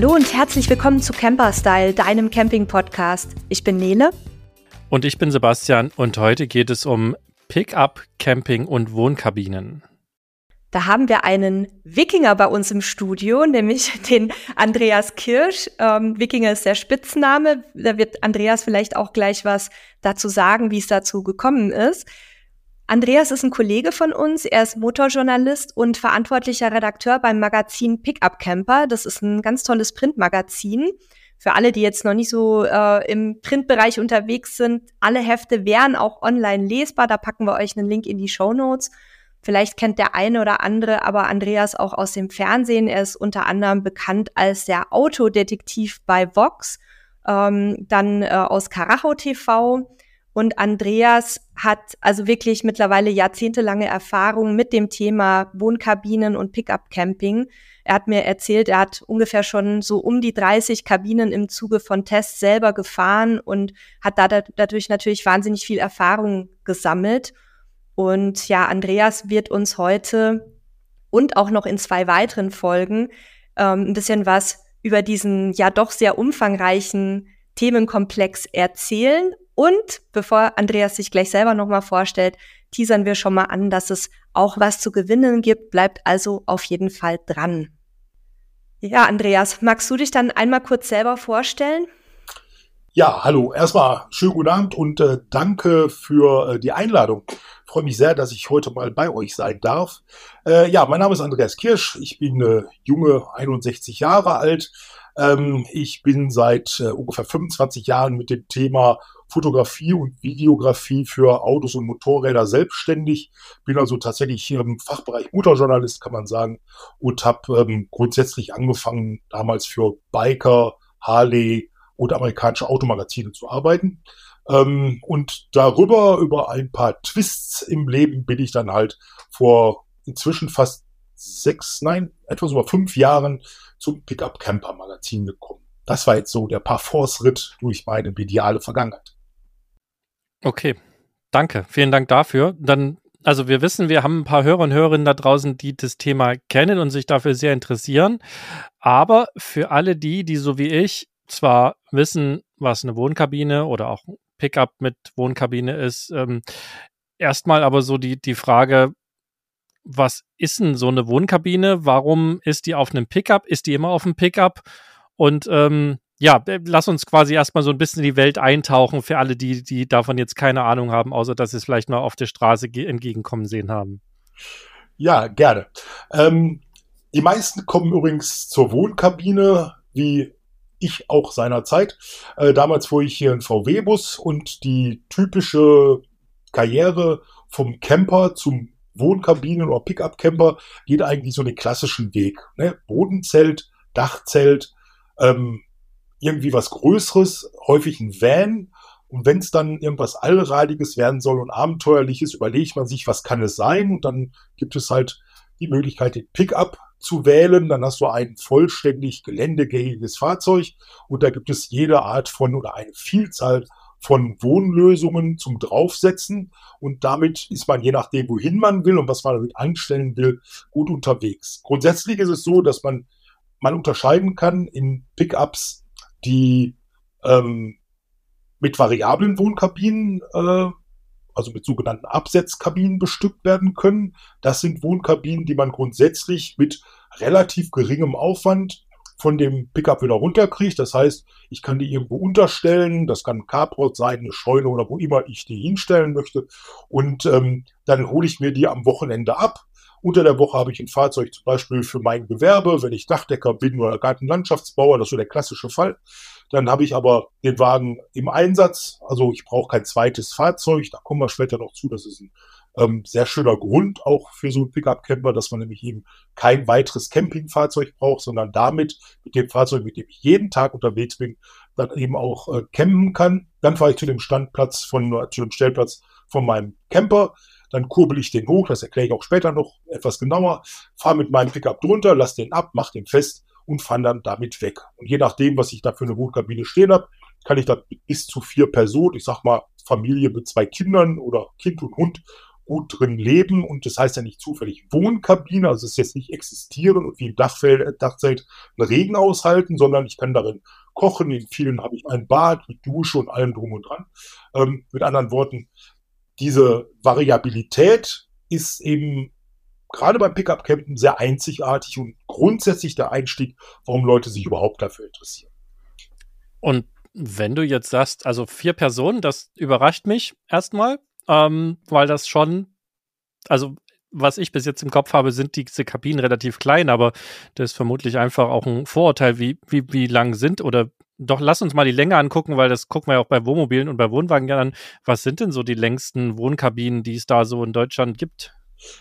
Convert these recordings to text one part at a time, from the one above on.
Hallo und herzlich willkommen zu Camper Style, deinem Camping-Podcast. Ich bin Nele. Und ich bin Sebastian und heute geht es um Pickup, Camping und Wohnkabinen. Da haben wir einen Wikinger bei uns im Studio, nämlich den Andreas Kirsch. Ähm, Wikinger ist der Spitzname. Da wird Andreas vielleicht auch gleich was dazu sagen, wie es dazu gekommen ist. Andreas ist ein Kollege von uns. Er ist Motorjournalist und verantwortlicher Redakteur beim Magazin Pickup Camper. Das ist ein ganz tolles Printmagazin. Für alle, die jetzt noch nicht so äh, im Printbereich unterwegs sind, alle Hefte wären auch online lesbar. Da packen wir euch einen Link in die Show Notes. Vielleicht kennt der eine oder andere aber Andreas auch aus dem Fernsehen. Er ist unter anderem bekannt als der Autodetektiv bei Vox, ähm, dann äh, aus Karacho TV und Andreas hat also wirklich mittlerweile jahrzehntelange Erfahrung mit dem Thema Wohnkabinen und Pickup-Camping. Er hat mir erzählt, er hat ungefähr schon so um die 30 Kabinen im Zuge von Tests selber gefahren und hat da dadurch natürlich wahnsinnig viel Erfahrung gesammelt. Und ja, Andreas wird uns heute und auch noch in zwei weiteren Folgen ähm, ein bisschen was über diesen ja doch sehr umfangreichen Themenkomplex erzählen und bevor Andreas sich gleich selber nochmal vorstellt, teasern wir schon mal an, dass es auch was zu gewinnen gibt. Bleibt also auf jeden Fall dran. Ja, Andreas, magst du dich dann einmal kurz selber vorstellen? Ja, hallo. Erstmal schönen guten Abend und äh, danke für äh, die Einladung. Ich freue mich sehr, dass ich heute mal bei euch sein darf. Äh, ja, mein Name ist Andreas Kirsch. Ich bin äh, junge 61 Jahre alt. Ähm, ich bin seit äh, ungefähr 25 Jahren mit dem Thema Fotografie und Videografie für Autos und Motorräder selbstständig. Bin also tatsächlich hier im Fachbereich Motorjournalist, kann man sagen, und habe ähm, grundsätzlich angefangen, damals für Biker, Harley und amerikanische Automagazine zu arbeiten. Ähm, und darüber, über ein paar Twists im Leben, bin ich dann halt vor inzwischen fast sechs, nein, etwas über fünf Jahren zum Pickup Camper Magazin gekommen. Das war jetzt so der Parforce-Ritt durch meine mediale Vergangenheit. Okay, danke. Vielen Dank dafür. Dann, also wir wissen, wir haben ein paar Hörer und Hörerinnen da draußen, die das Thema kennen und sich dafür sehr interessieren. Aber für alle die, die so wie ich zwar wissen, was eine Wohnkabine oder auch Pickup mit Wohnkabine ist, ähm, erstmal aber so die, die Frage, was ist denn so eine Wohnkabine? Warum ist die auf einem Pickup? Ist die immer auf einem Pickup? Und ähm, ja, äh, lass uns quasi erstmal so ein bisschen in die Welt eintauchen für alle, die, die davon jetzt keine Ahnung haben, außer dass sie es vielleicht mal auf der Straße entgegenkommen sehen haben. Ja, gerne. Ähm, die meisten kommen übrigens zur Wohnkabine, wie ich auch seinerzeit. Äh, damals fuhr ich hier in VW-Bus und die typische Karriere vom Camper zum Wohnkabinen- oder Pickup-Camper geht eigentlich so den klassischen Weg. Ne? Bodenzelt, Dachzelt, ähm, irgendwie was Größeres, häufig ein Van. Und wenn es dann irgendwas Allradiges werden soll und Abenteuerliches, überlegt man sich, was kann es sein? Und dann gibt es halt die Möglichkeit, den Pickup zu wählen. Dann hast du ein vollständig geländegängiges Fahrzeug und da gibt es jede Art von oder eine Vielzahl von Wohnlösungen zum Draufsetzen und damit ist man je nachdem, wohin man will und was man damit anstellen will, gut unterwegs. Grundsätzlich ist es so, dass man, man unterscheiden kann in Pickups die ähm, mit variablen Wohnkabinen, äh, also mit sogenannten Absetzkabinen bestückt werden können. Das sind Wohnkabinen, die man grundsätzlich mit relativ geringem Aufwand von dem Pickup wieder runterkriegt. Das heißt, ich kann die irgendwo unterstellen. Das kann ein Carport sein, eine Scheune oder wo immer ich die hinstellen möchte. Und ähm, dann hole ich mir die am Wochenende ab unter der Woche habe ich ein Fahrzeug zum Beispiel für mein Gewerbe, wenn ich Dachdecker bin oder Gartenlandschaftsbauer, das ist so der klassische Fall. Dann habe ich aber den Wagen im Einsatz, also ich brauche kein zweites Fahrzeug, da kommen wir später noch zu, das ist ein ähm, sehr schöner Grund auch für so einen Pickup-Camper, dass man nämlich eben kein weiteres Campingfahrzeug braucht, sondern damit, mit dem Fahrzeug, mit dem ich jeden Tag unterwegs bin, dann eben auch äh, campen kann. Dann fahre ich zu dem Standplatz von, äh, zu dem Stellplatz von meinem Camper. Dann kurbel ich den hoch, das erkläre ich auch später noch etwas genauer, fahre mit meinem Pickup drunter, lasse den ab, mache den fest und fahre dann damit weg. Und je nachdem, was ich da für eine Wohnkabine stehen habe, kann ich da bis zu vier Personen, ich sag mal Familie mit zwei Kindern oder Kind und Hund, gut drin leben und das heißt ja nicht zufällig Wohnkabine, also es ist jetzt nicht existieren und wie im Dachfeld, Dachzelt einen Regen aushalten, sondern ich kann darin kochen. In vielen habe ich ein Bad mit Dusche und allem drum und dran. Ähm, mit anderen Worten, diese Variabilität ist eben gerade beim Pickup-Campen sehr einzigartig und grundsätzlich der Einstieg, warum Leute sich überhaupt dafür interessieren. Und wenn du jetzt sagst, also vier Personen, das überrascht mich erstmal, ähm, weil das schon, also was ich bis jetzt im Kopf habe, sind diese Kabinen relativ klein, aber das ist vermutlich einfach auch ein Vorurteil, wie, wie, wie lang sind oder doch lass uns mal die Länge angucken, weil das gucken wir ja auch bei Wohnmobilen und bei Wohnwagen an. Was sind denn so die längsten Wohnkabinen, die es da so in Deutschland gibt?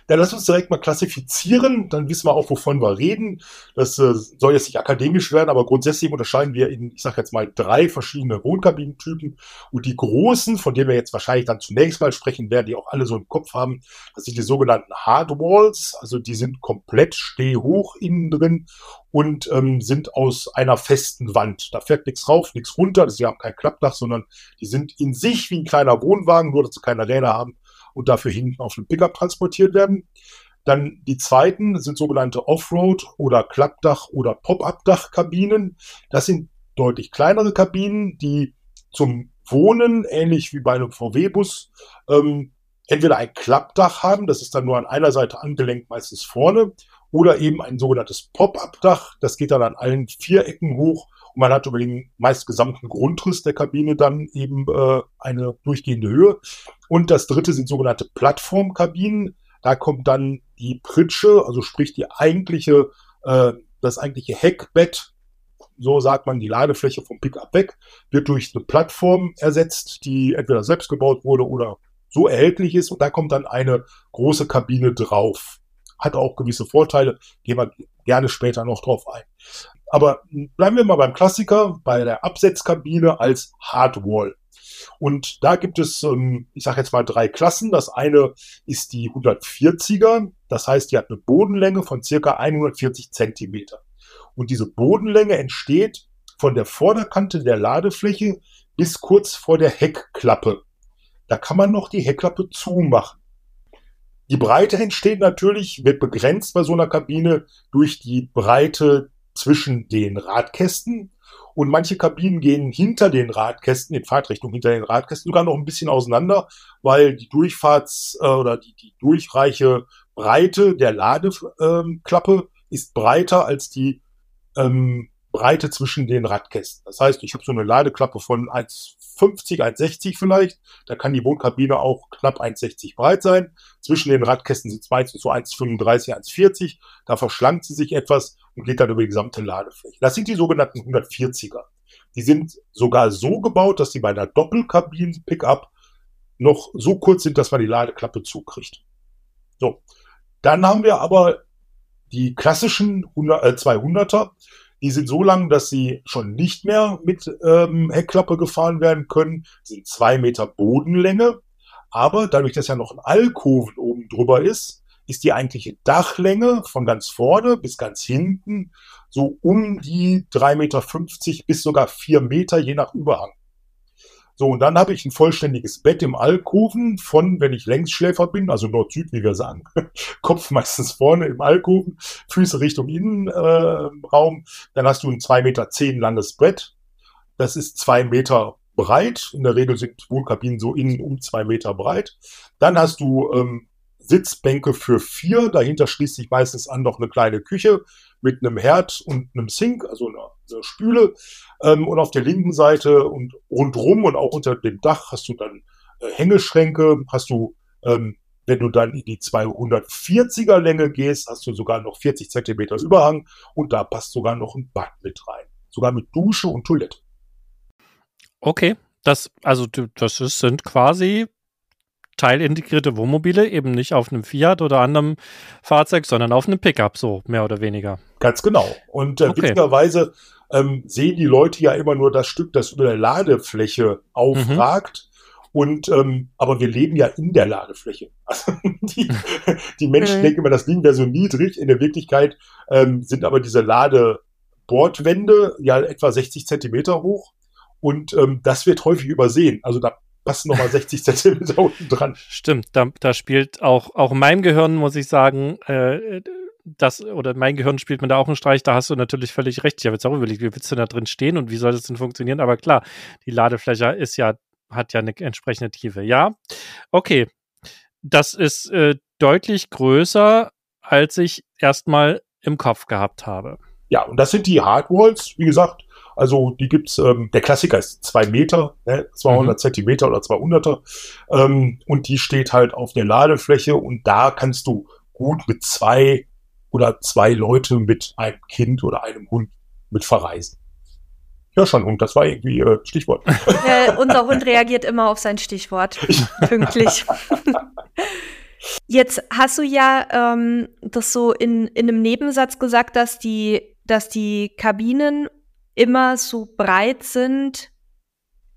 Ja, lass uns direkt mal klassifizieren, dann wissen wir auch, wovon wir reden. Das äh, soll jetzt nicht akademisch werden, aber grundsätzlich unterscheiden wir in, ich sage jetzt mal, drei verschiedene Wohnkabinentypen. Und die großen, von denen wir jetzt wahrscheinlich dann zunächst mal sprechen werden, die auch alle so im Kopf haben, das sind die sogenannten Hardwalls. Also die sind komplett stehhoch innen drin und ähm, sind aus einer festen Wand. Da fährt nichts rauf, nichts runter. Sie haben kein Klappdach, sondern die sind in sich wie ein kleiner Wohnwagen, nur dass sie keine Räder haben und dafür hinten auf einem Pickup transportiert werden. Dann die zweiten sind sogenannte Offroad- oder Klappdach- oder Pop-up-Dach-Kabinen. Das sind deutlich kleinere Kabinen, die zum Wohnen, ähnlich wie bei einem VW-Bus, ähm, entweder ein Klappdach haben, das ist dann nur an einer Seite angelenkt, meistens vorne, oder eben ein sogenanntes Pop-up-Dach, das geht dann an allen vier Ecken hoch man hat über den meist gesamten Grundriss der Kabine dann eben äh, eine durchgehende Höhe. Und das dritte sind sogenannte Plattformkabinen. Da kommt dann die Pritsche, also sprich die eigentliche, äh, das eigentliche Heckbett, so sagt man, die Ladefläche vom Pickup weg, wird durch eine Plattform ersetzt, die entweder selbst gebaut wurde oder so erhältlich ist. Und da kommt dann eine große Kabine drauf. Hat auch gewisse Vorteile, gehen wir gerne später noch drauf ein. Aber bleiben wir mal beim Klassiker, bei der Absetzkabine als Hardwall. Und da gibt es, ähm, ich sage jetzt mal drei Klassen. Das eine ist die 140er, das heißt, die hat eine Bodenlänge von circa 140 Zentimeter. Und diese Bodenlänge entsteht von der Vorderkante der Ladefläche bis kurz vor der Heckklappe. Da kann man noch die Heckklappe zumachen. Die Breite entsteht natürlich, wird begrenzt bei so einer Kabine durch die Breite zwischen den Radkästen. Und manche Kabinen gehen hinter den Radkästen, in Fahrtrichtung hinter den Radkästen sogar noch ein bisschen auseinander, weil die Durchfahrts- äh, oder die, die durchreiche Breite der Ladeklappe ähm, ist breiter als die ähm, Breite zwischen den Radkästen. Das heißt, ich habe so eine Ladeklappe von 1,50, 1,60 vielleicht. Da kann die Wohnkabine auch knapp 1,60 breit sein. Zwischen den Radkästen sind es meistens so 1,35, 1,40. Da verschlankt sie sich etwas und geht dann über die gesamte Ladefläche. Das sind die sogenannten 140er. Die sind sogar so gebaut, dass sie bei einer Doppelkabinen-Pickup noch so kurz sind, dass man die Ladeklappe zukriegt. So. Dann haben wir aber die klassischen 100, äh, 200er. Die sind so lang, dass sie schon nicht mehr mit ähm, Heckklappe gefahren werden können. Sind zwei Meter Bodenlänge. Aber dadurch, dass ja noch ein Alkoven oben drüber ist, ist die eigentliche Dachlänge von ganz vorne bis ganz hinten so um die 3,50 Meter bis sogar 4 Meter, je nach Überhang. So, und dann habe ich ein vollständiges Bett im Alkoven von, wenn ich Längsschläfer bin, also Nord-Süd, wie wir sagen, Kopf meistens vorne im Alkoven, Füße Richtung Innenraum. Äh, dann hast du ein 2,10 Meter zehn langes Brett. Das ist zwei Meter breit. In der Regel sind Wohnkabinen so innen um zwei Meter breit. Dann hast du ähm, Sitzbänke für vier. Dahinter schließt sich meistens an noch eine kleine Küche mit einem Herd und einem Sink, also einer Spüle. Ähm, und auf der linken Seite und rundrum und auch unter dem Dach hast du dann äh, Hängeschränke, hast du, ähm, wenn du dann in die 240er Länge gehst, hast du sogar noch 40 Zentimeter Überhang und da passt sogar noch ein Bad mit rein. Sogar mit Dusche und Toilette. Okay, das, also das ist, sind quasi teilintegrierte Wohnmobile, eben nicht auf einem Fiat oder anderem Fahrzeug, sondern auf einem Pickup, so mehr oder weniger. Ganz genau. Und äh, okay. witzigerweise ähm, sehen die Leute ja immer nur das Stück, das über der Ladefläche aufragt. Mhm. Und ähm, aber wir leben ja in der Ladefläche. Also die, die Menschen mhm. denken immer, das Ding wäre so niedrig. In der Wirklichkeit ähm, sind aber diese Ladebordwände ja etwa 60 Zentimeter hoch. Und ähm, das wird häufig übersehen. Also da passen nochmal 60 Zentimeter unten dran. Stimmt, da, da spielt auch, auch in meinem Gehirn, muss ich sagen, äh, das, oder mein Gehirn spielt mir da auch einen Streich, da hast du natürlich völlig recht. Ich habe jetzt auch überlegt, wie willst du da drin stehen und wie soll das denn funktionieren? Aber klar, die Ladefläche ist ja, hat ja eine entsprechende Tiefe. Ja, okay. Das ist äh, deutlich größer, als ich erstmal im Kopf gehabt habe. Ja, und das sind die Hardwalls, wie gesagt. Also die gibt's, ähm, der Klassiker ist zwei Meter, ne, 200 mhm. Zentimeter oder 200er. Ähm, und die steht halt auf der Ladefläche und da kannst du gut mit zwei oder zwei Leute mit einem Kind oder einem Hund mit verreisen. Ja, schon Hund, das war irgendwie äh, Stichwort. Ja, unser Hund reagiert immer auf sein Stichwort. Pünktlich. Jetzt hast du ja ähm, das so in, in einem Nebensatz gesagt, dass die, dass die Kabinen immer so breit sind,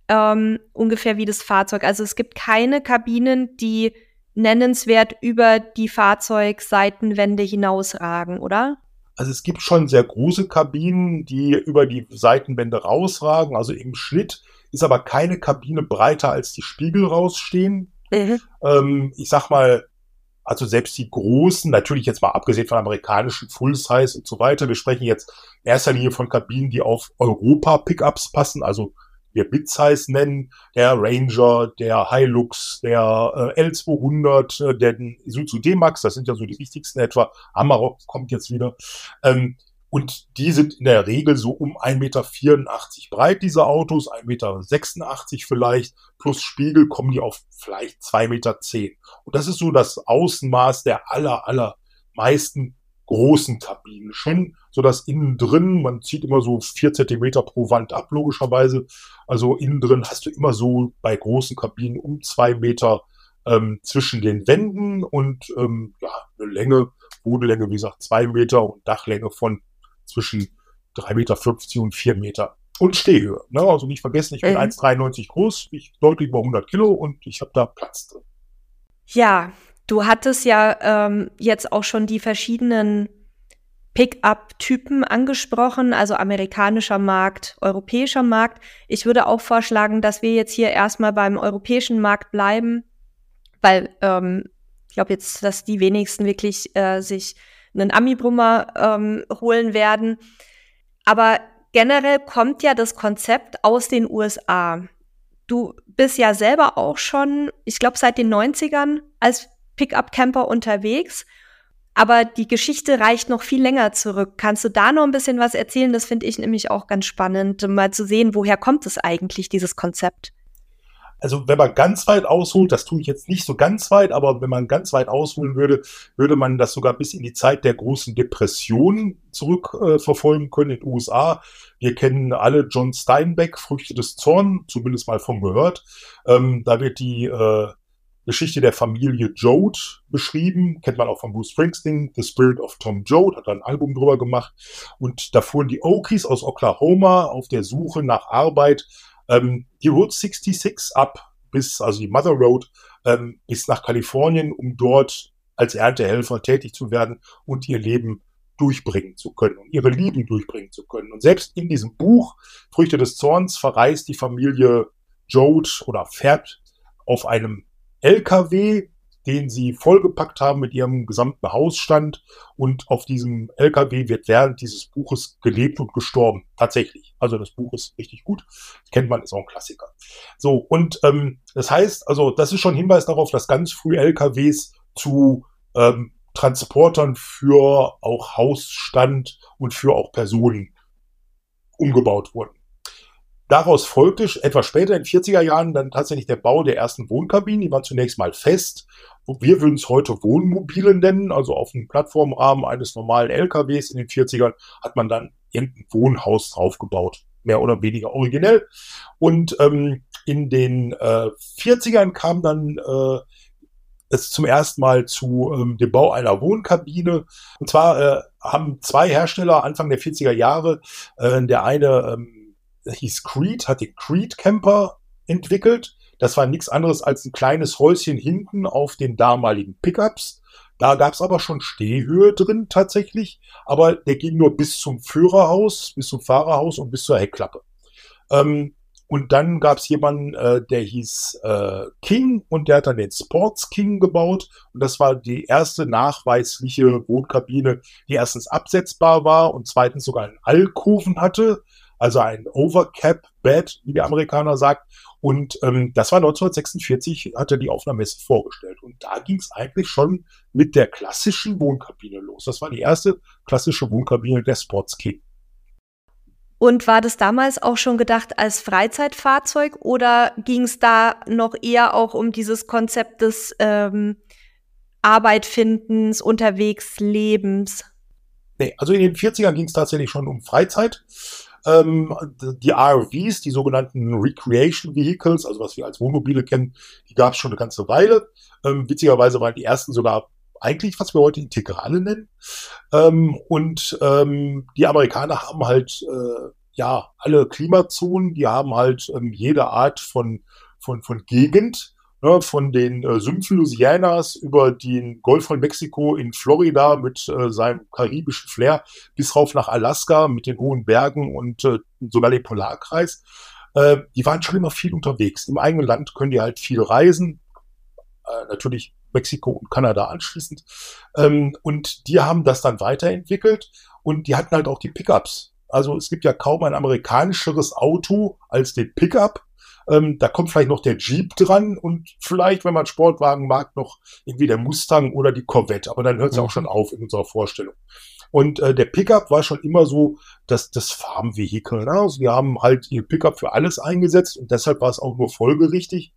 ähm, ungefähr wie das Fahrzeug. Also es gibt keine Kabinen, die nennenswert über die Fahrzeugseitenwände hinausragen, oder? Also es gibt schon sehr große Kabinen, die über die Seitenwände rausragen. Also im Schnitt ist aber keine Kabine breiter als die Spiegel rausstehen. Mhm. Ähm, ich sag mal, also selbst die großen, natürlich jetzt mal abgesehen von amerikanischen Full-Size und so weiter, wir sprechen jetzt in erster Linie von Kabinen, die auf Europa-Pickups passen, also wir Midsize nennen, der Ranger, der Hilux, der äh, L200, äh, der Isuzu D-Max, das sind ja so die wichtigsten etwa, Amarok kommt jetzt wieder. Ähm, und die sind in der Regel so um 1,84 Meter breit, diese Autos, 1,86 Meter vielleicht, plus Spiegel kommen die auf vielleicht 2,10 Meter. Und das ist so das Außenmaß der aller, aller meisten großen Kabinen. Schon so dass innen drin, man zieht immer so vier Zentimeter pro Wand ab, logischerweise. Also innen drin hast du immer so bei großen Kabinen um zwei Meter ähm, zwischen den Wänden und ähm, ja, eine Länge, Bodenlänge, wie gesagt, zwei Meter und Dachlänge von zwischen 3,50 Meter und 4 Meter. Und Stehhöhe. Ne? Also nicht vergessen, ich bin mhm. 1,93 groß, ich deutlich über 100 Kilo und ich habe da Platz drin. Ja, du hattest ja ähm, jetzt auch schon die verschiedenen Pickup-Typen angesprochen, also amerikanischer Markt, europäischer Markt. Ich würde auch vorschlagen, dass wir jetzt hier erstmal beim europäischen Markt bleiben, weil ähm, ich glaube jetzt, dass die wenigsten wirklich äh, sich einen Ami-Brummer ähm, holen werden. Aber generell kommt ja das Konzept aus den USA. Du bist ja selber auch schon, ich glaube, seit den 90ern als Pickup-Camper unterwegs. Aber die Geschichte reicht noch viel länger zurück. Kannst du da noch ein bisschen was erzählen? Das finde ich nämlich auch ganz spannend, mal zu sehen, woher kommt es eigentlich, dieses Konzept? Also wenn man ganz weit ausholt, das tue ich jetzt nicht so ganz weit, aber wenn man ganz weit ausholen würde, würde man das sogar bis in die Zeit der großen Depression zurückverfolgen äh, können in den USA. Wir kennen alle John Steinbeck, Früchte des Zorn, zumindest mal von gehört. Ähm, da wird die äh, Geschichte der Familie Jode beschrieben, kennt man auch von Bruce Springsteen, The Spirit of Tom Jode, hat da ein Album drüber gemacht. Und da fuhren die Okies aus Oklahoma auf der Suche nach Arbeit ähm, die Route 66 ab bis, also die Mother Road, ähm, bis nach Kalifornien, um dort als Erntehelfer tätig zu werden und ihr Leben durchbringen zu können und ihre Lieben durchbringen zu können. Und selbst in diesem Buch Früchte des Zorns verreist die Familie Jode oder fährt auf einem LKW den sie vollgepackt haben mit ihrem gesamten Hausstand. Und auf diesem LKW wird während dieses Buches gelebt und gestorben. Tatsächlich. Also das Buch ist richtig gut. Das kennt man, ist auch ein Klassiker. So, und ähm, das heißt, also das ist schon Hinweis darauf, dass ganz früh LKWs zu ähm, Transportern für auch Hausstand und für auch Personen umgebaut wurden. Daraus folgte etwas später in den 40er Jahren dann tatsächlich der Bau der ersten Wohnkabinen. Die waren zunächst mal fest. Wir würden es heute Wohnmobile nennen. Also auf dem Plattformrahmen eines normalen LKWs in den 40ern hat man dann irgendein Wohnhaus draufgebaut. Mehr oder weniger originell. Und ähm, in den äh, 40ern kam dann äh, es zum ersten Mal zu ähm, dem Bau einer Wohnkabine. Und zwar äh, haben zwei Hersteller Anfang der 40er Jahre, äh, der eine ähm, hieß Creed, hat den Creed Camper entwickelt. Das war nichts anderes als ein kleines Häuschen hinten auf den damaligen Pickups. Da gab es aber schon Stehhöhe drin tatsächlich, aber der ging nur bis zum Führerhaus, bis zum Fahrerhaus und bis zur Heckklappe. Ähm, Und dann gab es jemanden, äh, der hieß äh, King und der hat dann den Sports King gebaut. Und das war die erste nachweisliche Wohnkabine, die erstens absetzbar war und zweitens sogar einen Alkoven hatte, also ein Overcap-Bed, wie der Amerikaner sagt. Und ähm, das war 1946, hat er die auf einer Messe vorgestellt. Und da ging es eigentlich schon mit der klassischen Wohnkabine los. Das war die erste klassische Wohnkabine der Sports King. Und war das damals auch schon gedacht als Freizeitfahrzeug oder ging es da noch eher auch um dieses Konzept des ähm, Arbeitfindens, unterwegs Lebens? Nee, also in den 40ern ging es tatsächlich schon um Freizeit. Ähm, die RVs, die sogenannten Recreation Vehicles, also was wir als Wohnmobile kennen, die gab es schon eine ganze Weile. Ähm, witzigerweise waren die ersten sogar eigentlich, was wir heute Integrale nennen. Ähm, und ähm, die Amerikaner haben halt äh, ja alle Klimazonen, die haben halt ähm, jede Art von, von, von Gegend. Ne, von den äh, Sümpfen Louisianas über den Golf von Mexiko in Florida mit äh, seinem karibischen Flair bis rauf nach Alaska mit den hohen Bergen und äh, sogar den Polarkreis. Äh, die waren schon immer viel unterwegs. Im eigenen Land können die halt viel reisen. Äh, natürlich Mexiko und Kanada anschließend. Ähm, und die haben das dann weiterentwickelt und die hatten halt auch die Pickups. Also es gibt ja kaum ein amerikanischeres Auto als den Pickup. Ähm, da kommt vielleicht noch der Jeep dran und vielleicht, wenn man Sportwagen mag, noch irgendwie der Mustang oder die Corvette. Aber dann hört es mhm. auch schon auf in unserer Vorstellung. Und äh, der Pickup war schon immer so das, das Farmvehikel. Ne? Also die haben halt ihr Pickup für alles eingesetzt und deshalb war es auch nur folgerichtig,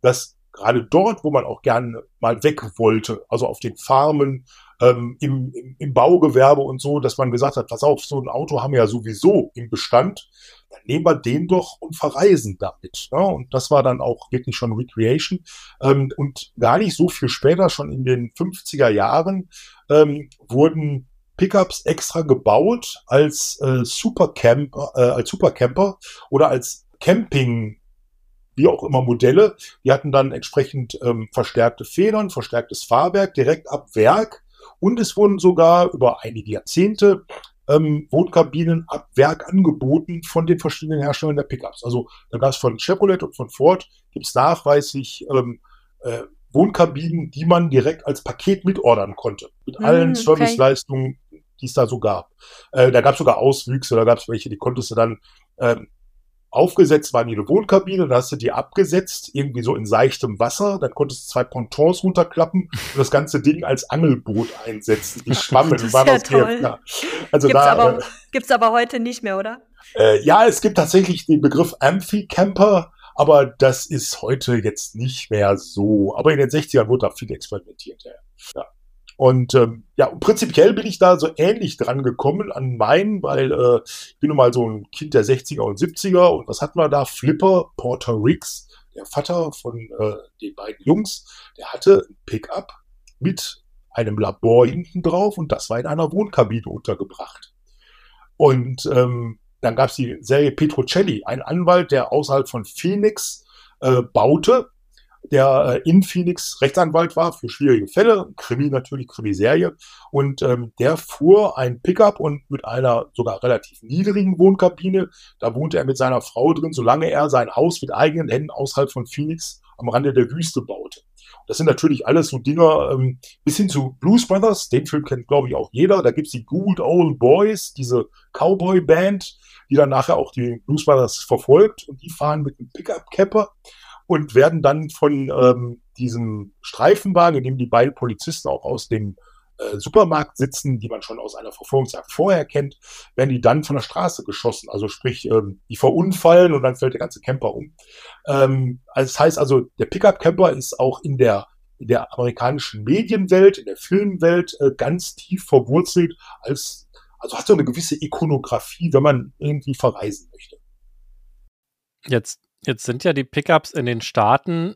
dass gerade dort, wo man auch gerne mal weg wollte, also auf den Farmen, ähm, im, im, im Baugewerbe und so, dass man gesagt hat, pass auf, so ein Auto haben wir ja sowieso im Bestand, dann nehmen wir den doch und verreisen damit. Ja? Und das war dann auch wirklich schon Recreation. Ähm, und gar nicht so viel später, schon in den 50er Jahren, ähm, wurden Pickups extra gebaut als äh, Supercamper, äh, als Supercamper oder als Camping wie auch immer Modelle. Die hatten dann entsprechend ähm, verstärkte Federn, verstärktes Fahrwerk direkt ab Werk. Und es wurden sogar über einige Jahrzehnte ähm, Wohnkabinen ab Werk angeboten von den verschiedenen Herstellern der Pickups. Also da gab es von Chevrolet und von Ford gibt es nachweislich ähm, äh, Wohnkabinen, die man direkt als Paket mitordern konnte. Mit allen okay. Serviceleistungen, die es da so gab. Äh, da gab es sogar Auswüchse, da gab es welche, die konntest du dann ähm, aufgesetzt war in jede Wohnkabine, dann hast du die abgesetzt, irgendwie so in seichtem Wasser, dann konntest du zwei Pontons runterklappen und das ganze Ding als Angelboot einsetzen. Die schwammen, war das toll. Ja. Also gibt's, da, aber, äh, gibt's aber heute nicht mehr, oder? Äh, ja, es gibt tatsächlich den Begriff Amphi-Camper, aber das ist heute jetzt nicht mehr so. Aber in den 60ern wurde da viel experimentiert. Ja. ja. Und ähm, ja, prinzipiell bin ich da so ähnlich dran gekommen an meinen, weil äh, ich bin nun mal so ein Kind der 60er und 70er und was hatten wir da? Flipper Porter Riggs, der Vater von äh, den beiden Jungs, der hatte ein Pickup mit einem Labor hinten drauf und das war in einer Wohnkabine untergebracht. Und ähm, dann gab es die Serie Petrocelli, ein Anwalt, der außerhalb von Phoenix äh, baute der äh, in Phoenix Rechtsanwalt war für schwierige Fälle, Krimi natürlich, Krimiserie. Und ähm, der fuhr ein Pickup und mit einer sogar relativ niedrigen Wohnkabine. Da wohnte er mit seiner Frau drin, solange er sein Haus mit eigenen Händen außerhalb von Phoenix am Rande der Wüste baute. Das sind natürlich alles so Dinger, ähm, bis hin zu Blues Brothers, den Film kennt, glaube ich, auch jeder. Da gibt's die Good Old Boys, diese Cowboy-Band, die dann nachher auch die Blues Brothers verfolgt und die fahren mit einem Pickup-Capper und werden dann von ähm, diesem Streifenwagen, in dem die beiden Polizisten auch aus dem äh, Supermarkt sitzen, die man schon aus einer Verfolgungsjagd vorher kennt, werden die dann von der Straße geschossen. Also sprich, ähm, die verunfallen und dann fällt der ganze Camper um. Ähm, also das heißt also, der Pickup-Camper ist auch in der in der amerikanischen Medienwelt, in der Filmwelt äh, ganz tief verwurzelt als, also hat so eine gewisse Ikonografie, wenn man irgendwie verreisen möchte. Jetzt Jetzt sind ja die Pickups in den Staaten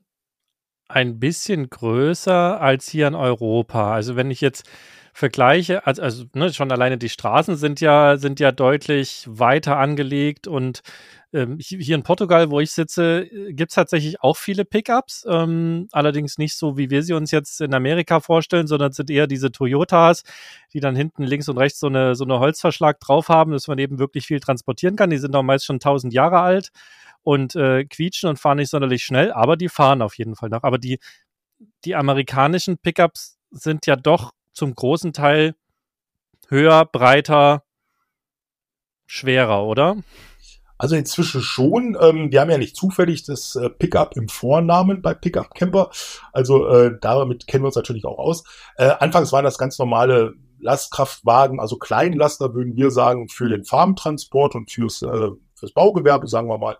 ein bisschen größer als hier in Europa. Also wenn ich jetzt vergleiche, also, also ne, schon alleine die Straßen sind ja, sind ja deutlich weiter angelegt und ähm, hier in Portugal, wo ich sitze, gibt es tatsächlich auch viele Pickups, ähm, allerdings nicht so, wie wir sie uns jetzt in Amerika vorstellen, sondern sind eher diese Toyotas, die dann hinten links und rechts so eine, so eine Holzverschlag drauf haben, dass man eben wirklich viel transportieren kann. Die sind auch meist schon tausend Jahre alt und äh, quietschen und fahren nicht sonderlich schnell, aber die fahren auf jeden Fall noch. Aber die, die amerikanischen Pickups sind ja doch zum großen Teil höher, breiter, schwerer, oder? Also inzwischen schon. Ähm, wir haben ja nicht zufällig das äh, Pickup im Vornamen bei Pickup Camper. Also äh, damit kennen wir uns natürlich auch aus. Äh, anfangs waren das ganz normale Lastkraftwagen, also Kleinlaster würden wir sagen, für den Farmtransport und fürs, äh, fürs Baugewerbe, sagen wir mal,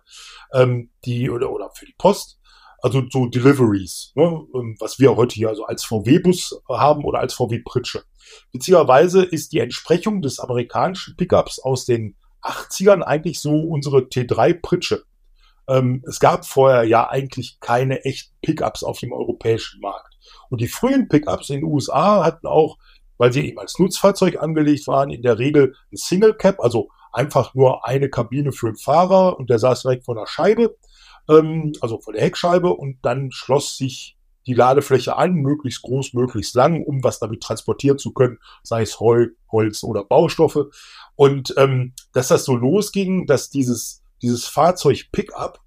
ähm, die oder, oder für die Post. Also so Deliveries, ne, ähm, was wir heute hier also als VW-Bus haben oder als VW-Pritsche. Beziehungsweise ist die Entsprechung des amerikanischen Pickups aus den 80ern eigentlich so unsere T3-Pritsche. Ähm, es gab vorher ja eigentlich keine echten Pickups auf dem europäischen Markt. Und die frühen Pickups in den USA hatten auch, weil sie eben als Nutzfahrzeug angelegt waren, in der Regel ein Single Cap, also einfach nur eine Kabine für den Fahrer und der saß direkt vor der Scheibe, ähm, also vor der Heckscheibe und dann schloss sich die Ladefläche an, möglichst groß, möglichst lang, um was damit transportieren zu können, sei es Heu, Holz oder Baustoffe. Und ähm, dass das so losging, dass dieses, dieses Fahrzeug Pickup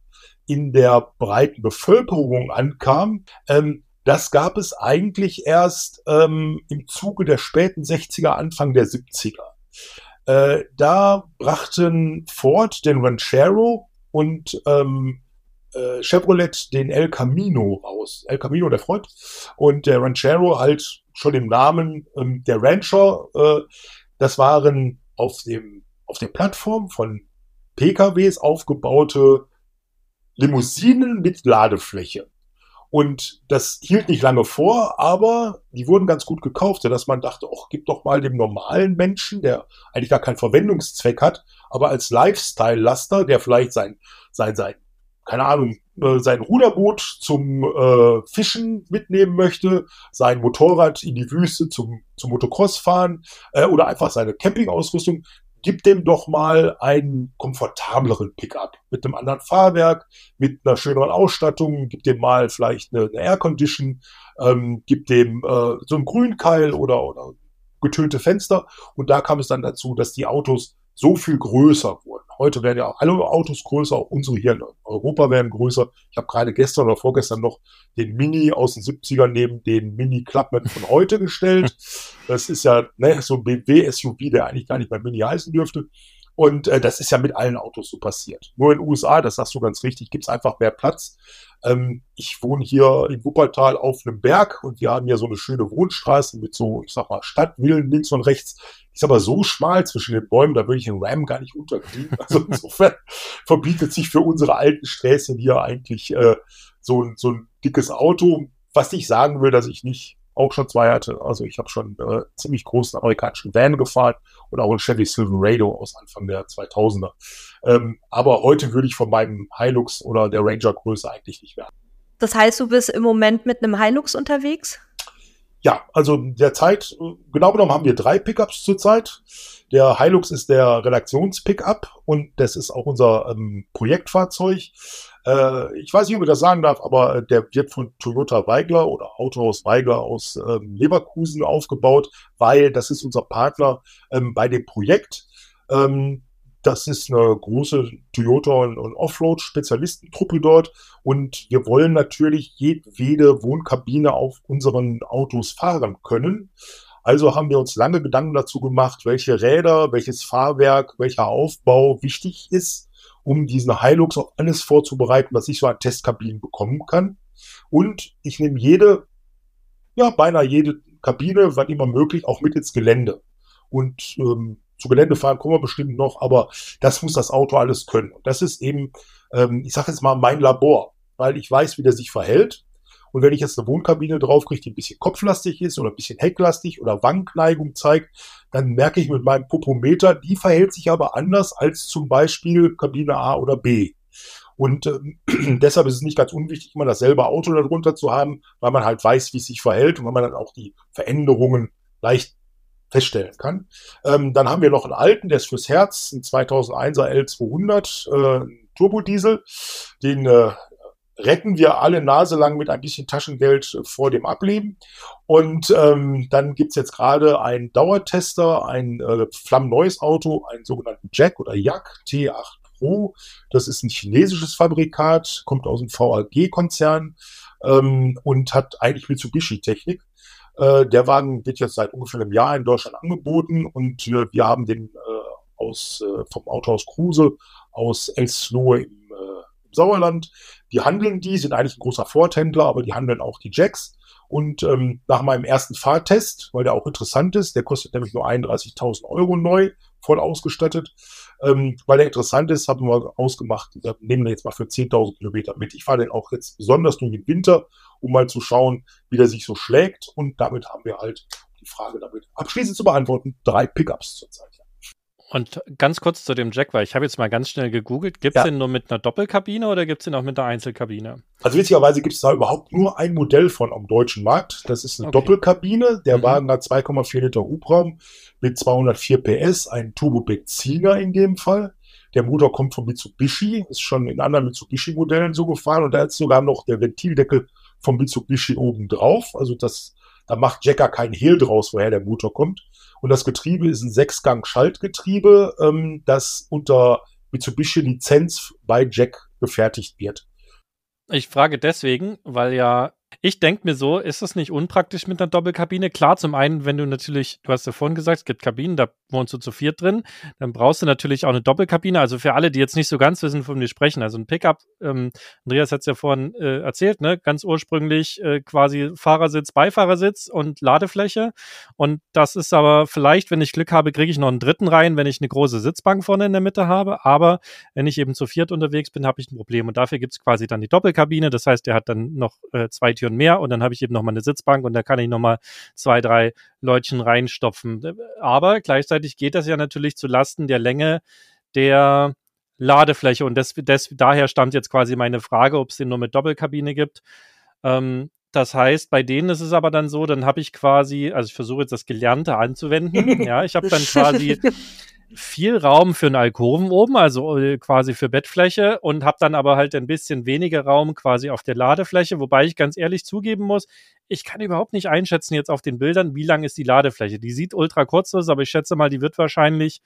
in der breiten Bevölkerung ankam, ähm, das gab es eigentlich erst ähm, im Zuge der späten 60er, Anfang der 70er. Äh, da brachten Ford den Ranchero und ähm, äh, Chevrolet den El Camino raus. El Camino, der Freund. Und der Ranchero halt schon im Namen ähm, der Rancher. Äh, das waren auf dem, auf der Plattform von PKWs aufgebaute Limousinen mit Ladefläche. Und das hielt nicht lange vor, aber die wurden ganz gut gekauft, sodass man dachte, ach, gib doch mal dem normalen Menschen, der eigentlich gar keinen Verwendungszweck hat, aber als Lifestyle-Laster, der vielleicht sein, sein, sein keine Ahnung, äh, sein Ruderboot zum äh, Fischen mitnehmen möchte, sein Motorrad in die Wüste zum, zum Motocross fahren äh, oder einfach seine Campingausrüstung, gibt dem doch mal einen komfortableren Pickup mit einem anderen Fahrwerk, mit einer schöneren Ausstattung, gibt dem mal vielleicht eine, eine Aircondition, ähm, gibt dem äh, so einen Grünkeil oder, oder getönte Fenster. Und da kam es dann dazu, dass die Autos so viel größer wurden. Heute werden ja alle Autos größer, auch unsere hier in Europa werden größer. Ich habe gerade gestern oder vorgestern noch den Mini aus den 70ern neben den Mini Clubman von heute gestellt. Das ist ja ne, so ein BMW-SUV, der eigentlich gar nicht mehr Mini heißen dürfte. Und äh, das ist ja mit allen Autos so passiert. Nur in den USA, das sagst du ganz richtig, gibt es einfach mehr Platz. Ähm, ich wohne hier in Wuppertal auf einem Berg und wir haben hier so eine schöne Wohnstraße mit so, ich sag mal, Stadtvillen links und rechts. Ist aber so schmal zwischen den Bäumen, da würde ich den Ram gar nicht unterkriegen. Also insofern verbietet sich für unsere alten Straßen hier eigentlich äh, so, so ein dickes Auto. Was ich sagen will, dass ich nicht auch schon zwei hatte. Also ich habe schon äh, ziemlich großen amerikanischen Van gefahren und auch einen Chevy Silverado aus Anfang der 2000er. Ähm, aber heute würde ich von meinem Hilux oder der Ranger Größe eigentlich nicht mehr. Das heißt, du bist im Moment mit einem Hilux unterwegs? Ja, also derzeit, genau genommen haben wir drei Pickups zurzeit. Der Hilux ist der Redaktions-Pickup und das ist auch unser ähm, Projektfahrzeug. Äh, ich weiß nicht, ob ich das sagen darf, aber der wird von Toyota Weigler oder Autohaus Weigler aus ähm, Leverkusen aufgebaut, weil das ist unser Partner ähm, bei dem Projekt. Ähm, das ist eine große Toyota und, und Offroad-Spezialistentruppe dort. Und wir wollen natürlich jedwede Wohnkabine auf unseren Autos fahren können. Also haben wir uns lange Gedanken dazu gemacht, welche Räder, welches Fahrwerk, welcher Aufbau wichtig ist, um diesen Hilux auf alles vorzubereiten, was ich so an Testkabinen bekommen kann. Und ich nehme jede, ja, beinahe jede Kabine, wann immer möglich, auch mit ins Gelände. Und ähm, zu Gelände fahren kommen wir bestimmt noch, aber das muss das Auto alles können. Und das ist eben, ähm, ich sage jetzt mal, mein Labor, weil ich weiß, wie der sich verhält. Und wenn ich jetzt eine Wohnkabine draufkriege, die ein bisschen kopflastig ist oder ein bisschen hecklastig oder Wankneigung zeigt, dann merke ich mit meinem Popometer, die verhält sich aber anders als zum Beispiel Kabine A oder B. Und ähm, deshalb ist es nicht ganz unwichtig, immer dasselbe Auto darunter zu haben, weil man halt weiß, wie es sich verhält und weil man dann auch die Veränderungen leicht feststellen kann. Ähm, dann haben wir noch einen alten, der ist fürs Herz, ein 2001er L200 äh, Turbodiesel. Den äh, retten wir alle naselang mit ein bisschen Taschengeld vor dem Ableben. Und ähm, dann gibt's jetzt gerade einen Dauertester, ein äh, flammneues Auto, einen sogenannten Jack oder Jack T8 Pro. Das ist ein chinesisches Fabrikat, kommt aus dem VAG-Konzern ähm, und hat eigentlich Mitsubishi-Technik. Äh, der Wagen wird jetzt seit ungefähr einem Jahr in Deutschland angeboten und wir, wir haben den äh, aus, äh, vom Autohaus Kruse aus Elslohe im, äh, im Sauerland. Die handeln die, sind eigentlich ein großer Vorhändler, aber die handeln auch die Jacks. Und ähm, nach meinem ersten Fahrtest, weil der auch interessant ist, der kostet nämlich nur 31.000 Euro neu, voll ausgestattet, ähm, weil der interessant ist, haben wir ausgemacht, wir nehmen den jetzt mal für 10.000 Kilometer mit. Ich fahre den auch jetzt besonders durch den Winter, um mal zu schauen, wie der sich so schlägt. Und damit haben wir halt die Frage damit abschließend zu beantworten, drei Pickups zurzeit. Und ganz kurz zu dem Jack, weil ich habe jetzt mal ganz schnell gegoogelt. Gibt es ja. den nur mit einer Doppelkabine oder gibt es den auch mit einer Einzelkabine? Also witzigerweise gibt es da überhaupt nur ein Modell von am deutschen Markt. Das ist eine okay. Doppelkabine. Der mhm. Wagen hat 2,4 Liter Hubraum mit 204 PS, ein Turbo-Benziner in dem Fall. Der Motor kommt von Mitsubishi, ist schon in anderen Mitsubishi-Modellen so gefahren und da ist sogar noch der Ventildeckel vom Mitsubishi oben drauf. Also das, da macht Jacker keinen Hehl draus, woher der Motor kommt. Und das Getriebe ist ein Sechsgang-Schaltgetriebe, ähm, das unter Mitsubishi Lizenz bei Jack gefertigt wird. Ich frage deswegen, weil ja ich denke mir so, ist es nicht unpraktisch mit einer Doppelkabine? Klar, zum einen, wenn du natürlich, du hast ja vorhin gesagt, es gibt Kabinen, da wohnst du zu viert drin, dann brauchst du natürlich auch eine Doppelkabine. Also für alle, die jetzt nicht so ganz wissen, von mir sprechen, also ein Pickup, ähm, Andreas hat es ja vorhin äh, erzählt, ne? ganz ursprünglich äh, quasi Fahrersitz, Beifahrersitz und Ladefläche. Und das ist aber vielleicht, wenn ich Glück habe, kriege ich noch einen dritten rein, wenn ich eine große Sitzbank vorne in der Mitte habe. Aber wenn ich eben zu viert unterwegs bin, habe ich ein Problem. Und dafür gibt es quasi dann die Doppelkabine. Das heißt, der hat dann noch äh, zwei Türen mehr und dann habe ich eben noch mal eine Sitzbank und da kann ich noch mal zwei, drei Leutchen reinstopfen. Aber gleichzeitig geht das ja natürlich zu Lasten der Länge der Ladefläche und das, das, daher stammt jetzt quasi meine Frage, ob es den nur mit Doppelkabine gibt. Ähm, das heißt, bei denen ist es aber dann so, dann habe ich quasi, also ich versuche jetzt das Gelernte anzuwenden. ja, ich habe dann quasi viel Raum für einen Alkoven oben, also äh, quasi für Bettfläche und habe dann aber halt ein bisschen weniger Raum quasi auf der Ladefläche, wobei ich ganz ehrlich zugeben muss, ich kann überhaupt nicht einschätzen jetzt auf den Bildern, wie lang ist die Ladefläche. Die sieht ultra kurz aus, aber ich schätze mal, die wird wahrscheinlich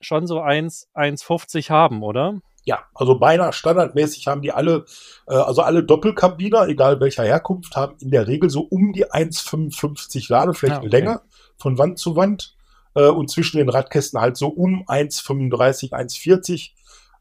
schon so 1, 1,50 haben, oder? Ja, also beinahe standardmäßig haben die alle, äh, also alle Doppelkabiner, egal welcher Herkunft, haben in der Regel so um die 1,55 Ladeflächenlänge ah, okay. von Wand zu Wand äh, und zwischen den Radkästen halt so um 1,35, 1,40,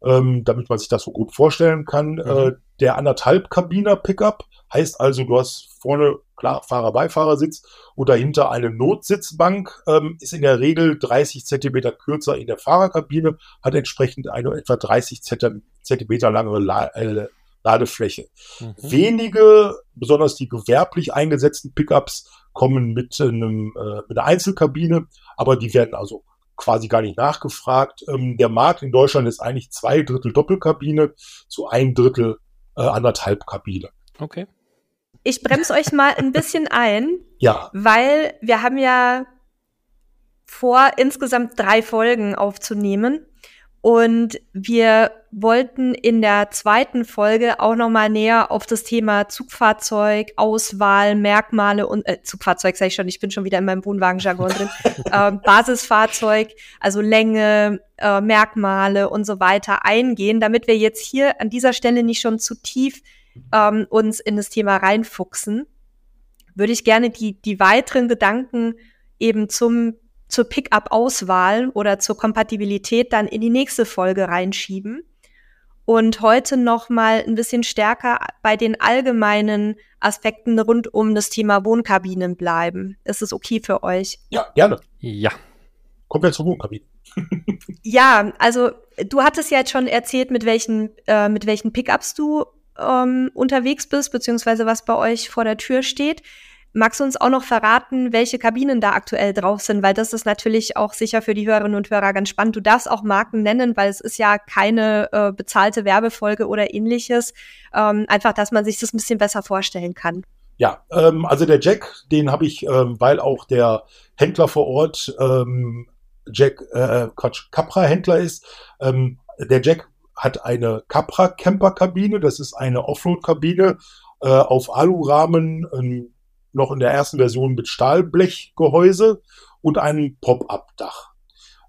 ähm, damit man sich das so gut vorstellen kann. Mhm. Äh, der anderthalb Kabiner Pickup heißt also, du hast vorne klar Fahrer-Beifahrersitz und dahinter eine Notsitzbank, ähm, ist in der Regel 30 Zentimeter kürzer in der Fahrerkabine, hat entsprechend eine etwa 30 Zentimeter lange La äh, Ladefläche. Mhm. Wenige, besonders die gewerblich eingesetzten Pickups, kommen mit, einem, äh, mit einer Einzelkabine, aber die werden also quasi gar nicht nachgefragt. Ähm, der Markt in Deutschland ist eigentlich zwei Drittel Doppelkabine zu ein Drittel äh, anderthalb Kabine. Okay. Ich bremse euch mal ein bisschen ein. Ja. Weil wir haben ja vor, insgesamt drei Folgen aufzunehmen. Und wir wollten in der zweiten Folge auch noch mal näher auf das Thema Zugfahrzeug, Auswahl, Merkmale und äh, Zugfahrzeug sage ich schon, ich bin schon wieder in meinem Wohnwagenjargon drin. äh, Basisfahrzeug, also Länge, äh, Merkmale und so weiter eingehen, damit wir jetzt hier an dieser Stelle nicht schon zu tief ähm, uns in das Thema reinfuchsen, würde ich gerne die die weiteren Gedanken eben zum zur Pickup-Auswahl oder zur Kompatibilität dann in die nächste Folge reinschieben und heute noch mal ein bisschen stärker bei den allgemeinen Aspekten rund um das Thema Wohnkabinen bleiben. Ist es okay für euch? Ja, gerne. Ja. Kommen wir zur Wohnkabine. ja, also du hattest ja jetzt schon erzählt, mit welchen, äh, mit welchen Pickups du ähm, unterwegs bist, beziehungsweise was bei euch vor der Tür steht. Magst du uns auch noch verraten, welche Kabinen da aktuell drauf sind? Weil das ist natürlich auch sicher für die Hörerinnen und Hörer ganz spannend. Du darfst auch Marken nennen, weil es ist ja keine äh, bezahlte Werbefolge oder ähnliches. Ähm, einfach, dass man sich das ein bisschen besser vorstellen kann. Ja, ähm, also der Jack, den habe ich, ähm, weil auch der Händler vor Ort ähm, Jack, äh, Quatsch, Capra-Händler ist. Ähm, der Jack hat eine Capra Camper-Kabine. Das ist eine Offroad-Kabine äh, auf Alurahmen, ein noch in der ersten Version mit Stahlblechgehäuse und einem Pop-up-Dach.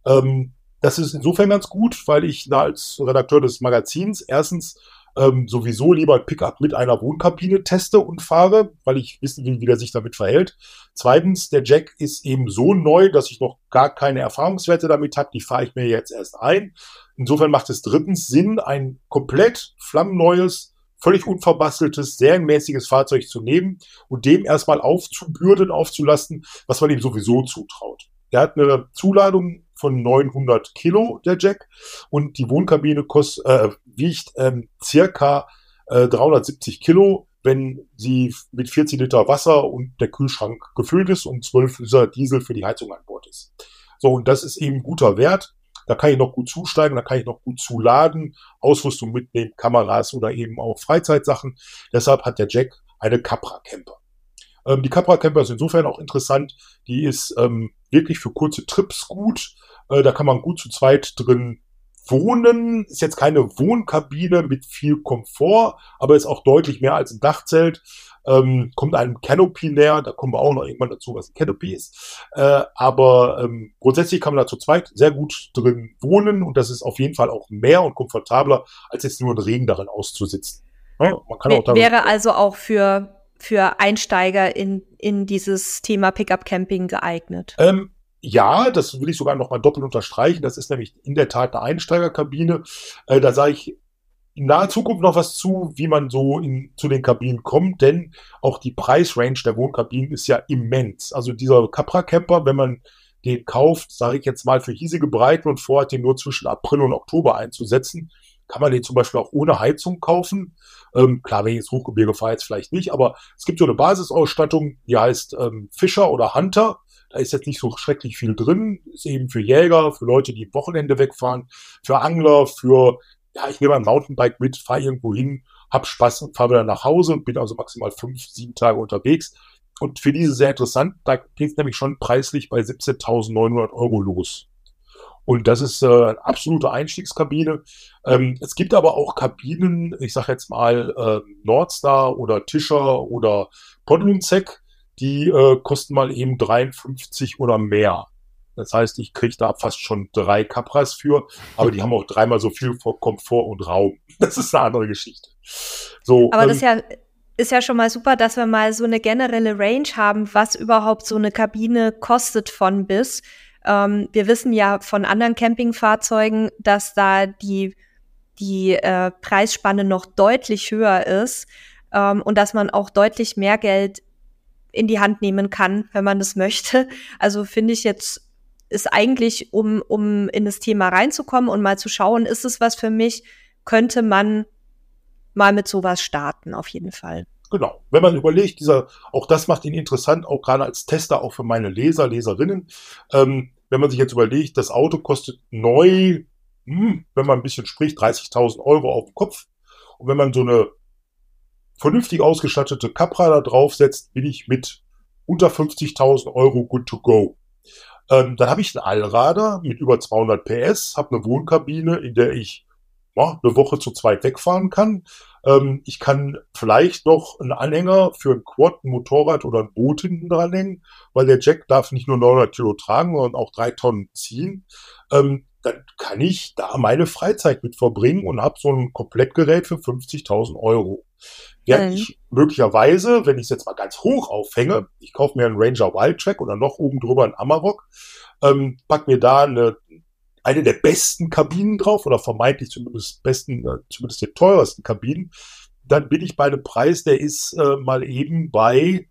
Ähm, das ist insofern ganz gut, weil ich da als Redakteur des Magazins erstens ähm, sowieso lieber Pickup mit einer Wohnkabine teste und fahre, weil ich wissen will, wie der sich damit verhält. Zweitens, der Jack ist eben so neu, dass ich noch gar keine Erfahrungswerte damit habe. Die fahre ich mir jetzt erst ein. Insofern macht es drittens Sinn, ein komplett flammneues, völlig unverbasteltes, serienmäßiges Fahrzeug zu nehmen und dem erstmal aufzubürden, aufzulasten, was man ihm sowieso zutraut. Der hat eine Zuladung von 900 Kilo, der Jack, und die Wohnkabine kost, äh, wiegt ähm, circa äh, 370 Kilo, wenn sie mit 40 Liter Wasser und der Kühlschrank gefüllt ist und 12 Liter Diesel für die Heizung an Bord ist. So, und das ist eben guter Wert. Da kann ich noch gut zusteigen, da kann ich noch gut zuladen, Ausrüstung mitnehmen, Kameras oder eben auch Freizeitsachen. Deshalb hat der Jack eine Capra Camper. Ähm, die Capra Camper ist insofern auch interessant. Die ist ähm, wirklich für kurze Trips gut. Äh, da kann man gut zu zweit drin wohnen. Ist jetzt keine Wohnkabine mit viel Komfort, aber ist auch deutlich mehr als ein Dachzelt. Ähm, kommt einem Canopy näher, da kommen wir auch noch irgendwann dazu, was ein Canopy ist. Äh, aber ähm, grundsätzlich kann man da zu zweit sehr gut drin wohnen und das ist auf jeden Fall auch mehr und komfortabler, als jetzt nur einen Regen darin auszusitzen. Ja, man kann auch Wäre also auch für, für Einsteiger in, in dieses Thema Pickup Camping geeignet. Ähm, ja, das will ich sogar noch mal doppelt unterstreichen. Das ist nämlich in der Tat eine Einsteigerkabine. Äh, da sage ich in naher Zukunft noch was zu, wie man so in, zu den Kabinen kommt, denn auch die Preisrange der Wohnkabinen ist ja immens. Also dieser Capra Camper, wenn man den kauft, sage ich jetzt mal für hiesige Breiten und vorhat, den nur zwischen April und Oktober einzusetzen, kann man den zum Beispiel auch ohne Heizung kaufen. Ähm, klar, wenn ich ins Hochgebirge fahre, jetzt vielleicht nicht, aber es gibt so eine Basisausstattung, die heißt ähm, Fischer oder Hunter. Da ist jetzt nicht so schrecklich viel drin. Ist eben für Jäger, für Leute, die Wochenende wegfahren, für Angler, für ja, ich nehme ein Mountainbike mit, fahre irgendwo hin, hab Spaß und fahre wieder nach Hause und bin also maximal fünf, sieben Tage unterwegs. Und für diese sehr interessant, da geht es nämlich schon preislich bei 17.900 Euro los. Und das ist äh, eine absolute Einstiegskabine. Ähm, es gibt aber auch Kabinen, ich sage jetzt mal äh, Nordstar oder Tischer oder Podlunzek, die äh, kosten mal eben 53 oder mehr. Das heißt, ich kriege da fast schon drei Capras für, aber die haben auch dreimal so viel Komfort und Raum. Das ist eine andere Geschichte. So, aber ähm, das ist ja, ist ja schon mal super, dass wir mal so eine generelle Range haben, was überhaupt so eine Kabine kostet von bis. Ähm, wir wissen ja von anderen Campingfahrzeugen, dass da die, die äh, Preisspanne noch deutlich höher ist ähm, und dass man auch deutlich mehr Geld in die Hand nehmen kann, wenn man das möchte. Also finde ich jetzt ist eigentlich, um, um in das Thema reinzukommen und mal zu schauen, ist es was für mich, könnte man mal mit sowas starten, auf jeden Fall. Genau. Wenn man überlegt, dieser, auch das macht ihn interessant, auch gerade als Tester, auch für meine Leser, Leserinnen. Ähm, wenn man sich jetzt überlegt, das Auto kostet neu, hm, wenn man ein bisschen spricht, 30.000 Euro auf dem Kopf. Und wenn man so eine vernünftig ausgestattete Capra da draufsetzt, bin ich mit unter 50.000 Euro good to go. Ähm, dann habe ich einen Allrader mit über 200 PS, habe eine Wohnkabine, in der ich ja, eine Woche zu zweit wegfahren kann. Ähm, ich kann vielleicht noch einen Anhänger für ein Quad, ein Motorrad oder ein Boot hinten dranhängen, weil der Jack darf nicht nur 900 Kilo tragen, sondern auch drei Tonnen ziehen. Ähm, dann kann ich da meine Freizeit mit verbringen und habe so ein Komplettgerät für 50.000 Euro. Während mhm. ich möglicherweise, wenn ich es jetzt mal ganz hoch aufhänge, ich kaufe mir einen Ranger Wildtrack oder noch oben drüber einen Amarok, ähm, pack mir da eine, eine der besten Kabinen drauf oder vermeintlich zumindest besten, äh, zumindest der teuersten Kabinen, dann bin ich bei einem Preis, der ist äh, mal eben bei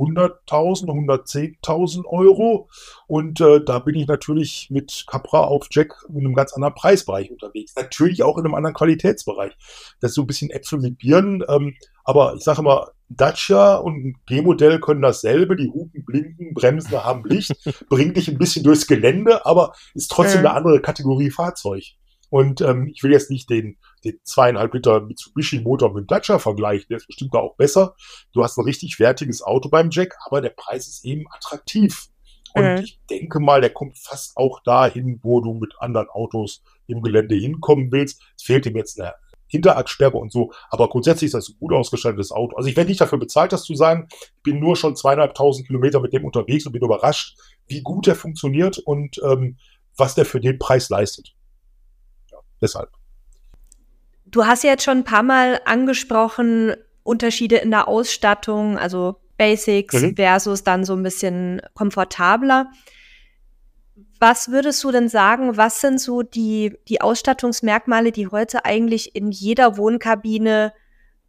100.000, 110.000 Euro. Und äh, da bin ich natürlich mit Capra auf Jack in einem ganz anderen Preisbereich unterwegs. Natürlich auch in einem anderen Qualitätsbereich. Das ist so ein bisschen Äpfel mit Birnen. Ähm, aber ich sage mal, Dacia und ein G-Modell können dasselbe. Die Hupen blinken, Bremsen haben Licht, bringt dich ein bisschen durchs Gelände, aber ist trotzdem mhm. eine andere Kategorie Fahrzeug. Und ähm, ich will jetzt nicht den, den zweieinhalb Liter Mitsubishi Motor mit Dacia vergleichen, der ist bestimmt auch besser. Du hast ein richtig wertiges Auto beim Jack, aber der Preis ist eben attraktiv. Und mhm. ich denke mal, der kommt fast auch dahin, wo du mit anderen Autos im Gelände hinkommen willst. Es fehlt ihm jetzt eine Hinterachssperre und so, aber grundsätzlich ist das ein gut ausgestattetes Auto. Also ich werde nicht dafür bezahlt, das zu sagen. Ich bin nur schon zweieinhalbtausend Kilometer mit dem unterwegs und bin überrascht, wie gut er funktioniert und ähm, was der für den Preis leistet. Ja, deshalb. Du hast ja jetzt schon ein paar Mal angesprochen, Unterschiede in der Ausstattung, also Basics mhm. versus dann so ein bisschen komfortabler. Was würdest du denn sagen, was sind so die, die Ausstattungsmerkmale, die heute eigentlich in jeder Wohnkabine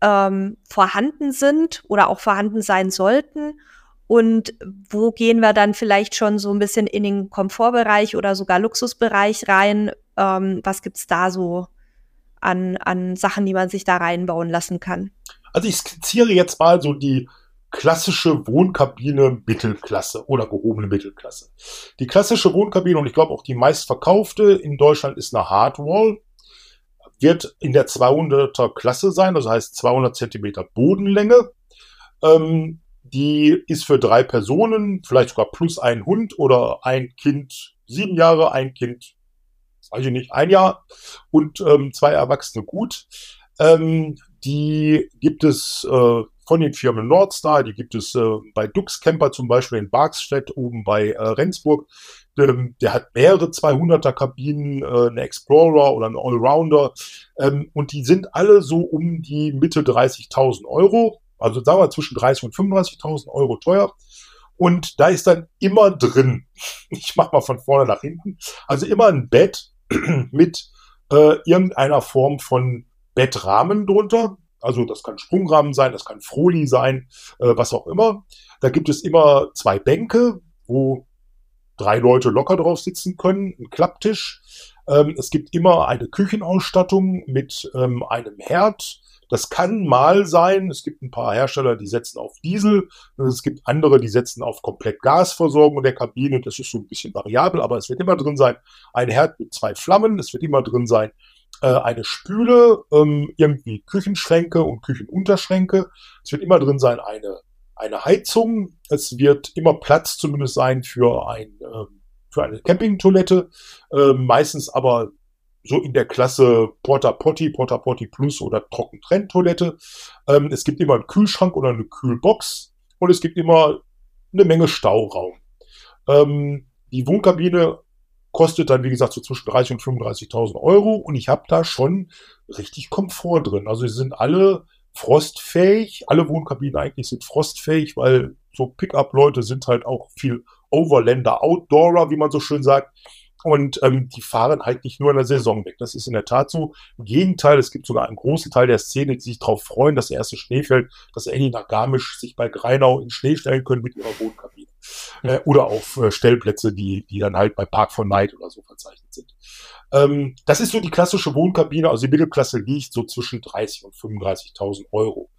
ähm, vorhanden sind oder auch vorhanden sein sollten? Und wo gehen wir dann vielleicht schon so ein bisschen in den Komfortbereich oder sogar Luxusbereich rein? Ähm, was gibt's da so an, an Sachen, die man sich da reinbauen lassen kann? Also ich skizziere jetzt mal so die klassische Wohnkabine Mittelklasse oder gehobene Mittelklasse. Die klassische Wohnkabine und ich glaube auch die meistverkaufte in Deutschland ist eine Hardwall. Wird in der 200er Klasse sein, das heißt 200 Zentimeter Bodenlänge. Ähm, die ist für drei Personen, vielleicht sogar plus ein Hund oder ein Kind sieben Jahre, ein Kind, weiß ich nicht, ein Jahr und ähm, zwei Erwachsene gut. Ähm, die gibt es äh, von den Firmen Nordstar, die gibt es äh, bei Dux Camper zum Beispiel in Barkstedt oben bei äh, Rendsburg. Ähm, der hat mehrere 200er Kabinen, äh, eine Explorer oder ein Allrounder ähm, und die sind alle so um die Mitte 30.000 Euro, also sagen wir zwischen 30 und 35.000 Euro teuer. Und da ist dann immer drin, ich mach mal von vorne nach hinten, also immer ein Bett mit äh, irgendeiner Form von Bettrahmen drunter. Also das kann Sprungrahmen sein, das kann Froli sein, äh, was auch immer. Da gibt es immer zwei Bänke, wo drei Leute locker drauf sitzen können, ein Klapptisch. Ähm, es gibt immer eine Küchenausstattung mit ähm, einem Herd. Das kann mal sein. Es gibt ein paar Hersteller, die setzen auf Diesel. Es gibt andere, die setzen auf komplett Gasversorgung der Kabine. Das ist so ein bisschen variabel, aber es wird immer drin sein. Ein Herd mit zwei Flammen. Es wird immer drin sein äh, eine Spüle, ähm, irgendwie Küchenschränke und Küchenunterschränke. Es wird immer drin sein eine, eine Heizung. Es wird immer Platz zumindest sein für, ein, äh, für eine Campingtoilette. Äh, meistens aber so in der Klasse Porta Potty, Porta Potty Plus oder Trockentrenntoilette. Ähm, es gibt immer einen Kühlschrank oder eine Kühlbox und es gibt immer eine Menge Stauraum. Ähm, die Wohnkabine kostet dann, wie gesagt, so zwischen 30 und 35.000 Euro und ich habe da schon richtig Komfort drin. Also sie sind alle frostfähig, alle Wohnkabinen eigentlich sind frostfähig, weil so Pickup-Leute sind halt auch viel Overlander, Outdoorer, wie man so schön sagt. Und ähm, die fahren halt nicht nur in der Saison weg. Das ist in der Tat so. Im Gegenteil, es gibt sogar einen großen Teil der Szene, die sich darauf freuen, dass der erste Schnee fällt, dass Annie nach Garmisch sich bei Greinau in Schnee stellen können mit ihrer Wohnkabine. Äh, oder auf äh, Stellplätze, die, die dann halt bei Park for Night oder so verzeichnet sind. Ähm, das ist so die klassische Wohnkabine, also die Mittelklasse liegt so zwischen 30 und 35.000 Euro.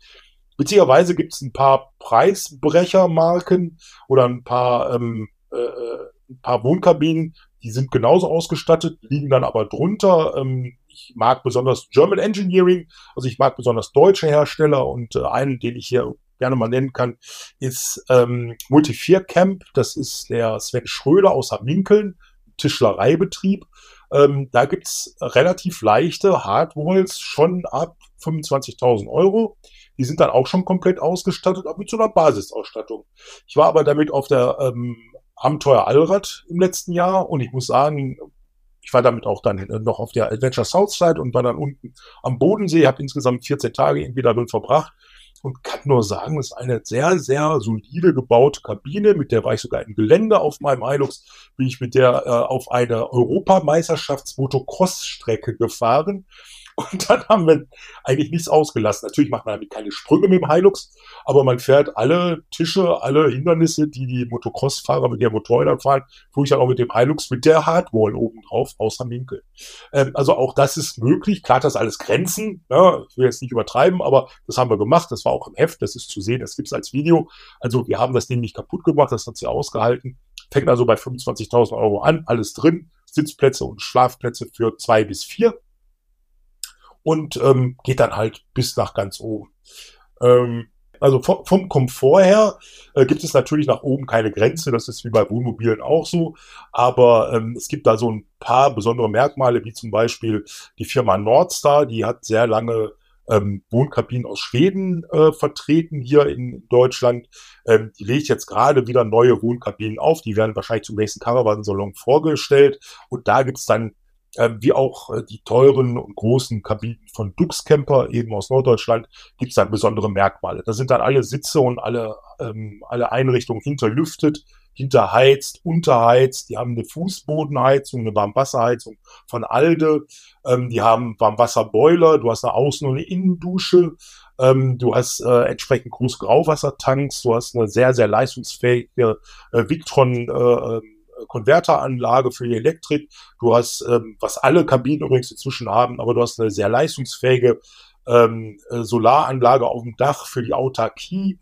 Witzigerweise gibt es ein paar Preisbrechermarken oder ein paar, ähm, äh, äh, ein paar Wohnkabinen, die sind genauso ausgestattet, liegen dann aber drunter. Ähm, ich mag besonders German Engineering, also ich mag besonders deutsche Hersteller und äh, einen, den ich hier gerne mal nennen kann, ist ähm, Multi4 Camp. Das ist der Sven Schröder aus Hamminkeln, Tischlereibetrieb. Ähm, da gibt's relativ leichte Hardwalls schon ab 25.000 Euro. Die sind dann auch schon komplett ausgestattet, auch mit so einer Basisausstattung. Ich war aber damit auf der ähm, Abenteuer Allrad im letzten Jahr und ich muss sagen, ich war damit auch dann noch auf der Adventure Southside und war dann unten am Bodensee, habe insgesamt 14 Tage irgendwie darin verbracht und kann nur sagen, es ist eine sehr, sehr solide gebaute Kabine. Mit der war ich sogar im Gelände auf meinem Hilux, bin ich mit der äh, auf eine Europameisterschafts-Motocross-Strecke gefahren. Und dann haben wir eigentlich nichts ausgelassen. Natürlich macht man damit keine Sprünge mit dem Hilux, aber man fährt alle Tische, alle Hindernisse, die die Motocross-Fahrer mit ihren Motorrädern fahren, tue ich dann auch mit dem Hilux mit der Hardwall oben drauf, außer Winkel. Ähm, also auch das ist möglich. Klar, das alles Grenzen. Ja, ich will jetzt nicht übertreiben, aber das haben wir gemacht. Das war auch im Heft, das ist zu sehen, das gibt's als Video. Also wir haben das Ding nicht kaputt gemacht, das hat sie ausgehalten. Fängt also bei 25.000 Euro an, alles drin. Sitzplätze und Schlafplätze für zwei bis vier und ähm, geht dann halt bis nach ganz oben. Ähm, also vom, Komfort her äh, gibt es natürlich nach oben keine Grenze, das ist wie bei Wohnmobilen auch so, aber ähm, es gibt da so ein paar besondere Merkmale, wie zum Beispiel die Firma Nordstar, die hat sehr lange ähm, Wohnkabinen aus Schweden äh, vertreten hier in Deutschland. Ähm, die legt jetzt gerade wieder neue Wohnkabinen auf. Die werden wahrscheinlich zum nächsten Caravan-Salon vorgestellt. Und da gibt's dann äh, wie auch äh, die teuren und großen Kabinen von Dux Camper eben aus Norddeutschland, gibt's dann besondere Merkmale. Da sind dann alle Sitze und alle, ähm, alle Einrichtungen hinterlüftet, hinterheizt, unterheizt. Die haben eine Fußbodenheizung, eine Warmwasserheizung von Alde. Ähm, die haben Warmwasserboiler. Du hast eine Außen- und eine Innendusche. Ähm, du hast äh, entsprechend große Grauwassertanks. Du hast eine sehr, sehr leistungsfähige äh, Victron äh, ähm, Konverteranlage für die Elektrik. Du hast, ähm, was alle Kabinen übrigens inzwischen haben, aber du hast eine sehr leistungsfähige ähm, äh, Solaranlage auf dem Dach für die Autarkie.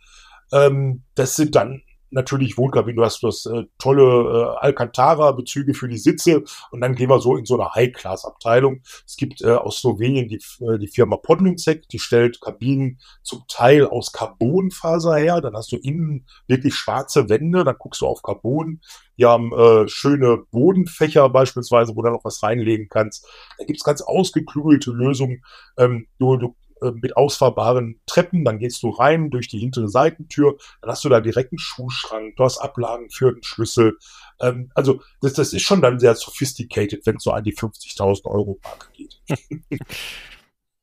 Ähm, das sind dann natürlich Wohnkabinen, du hast, du hast äh, tolle äh, Alcantara-Bezüge für die Sitze und dann gehen wir so in so eine High-Class-Abteilung. Es gibt äh, aus Slowenien die, äh, die Firma Podlinsek, die stellt Kabinen zum Teil aus Carbonfaser her, dann hast du innen wirklich schwarze Wände, dann guckst du auf Carbon, die haben äh, schöne Bodenfächer beispielsweise, wo du noch was reinlegen kannst. Da gibt's ganz ausgeklügelte Lösungen. Ähm, du, du äh, mit ausfahrbaren Treppen, dann gehst du rein durch die hintere Seitentür, dann hast du da direkt einen Schuhschrank, du hast Ablagen für den Schlüssel. Ähm, also das, das ist schon dann sehr sophisticated, wenn es so an die 50.000 Euro Marke geht.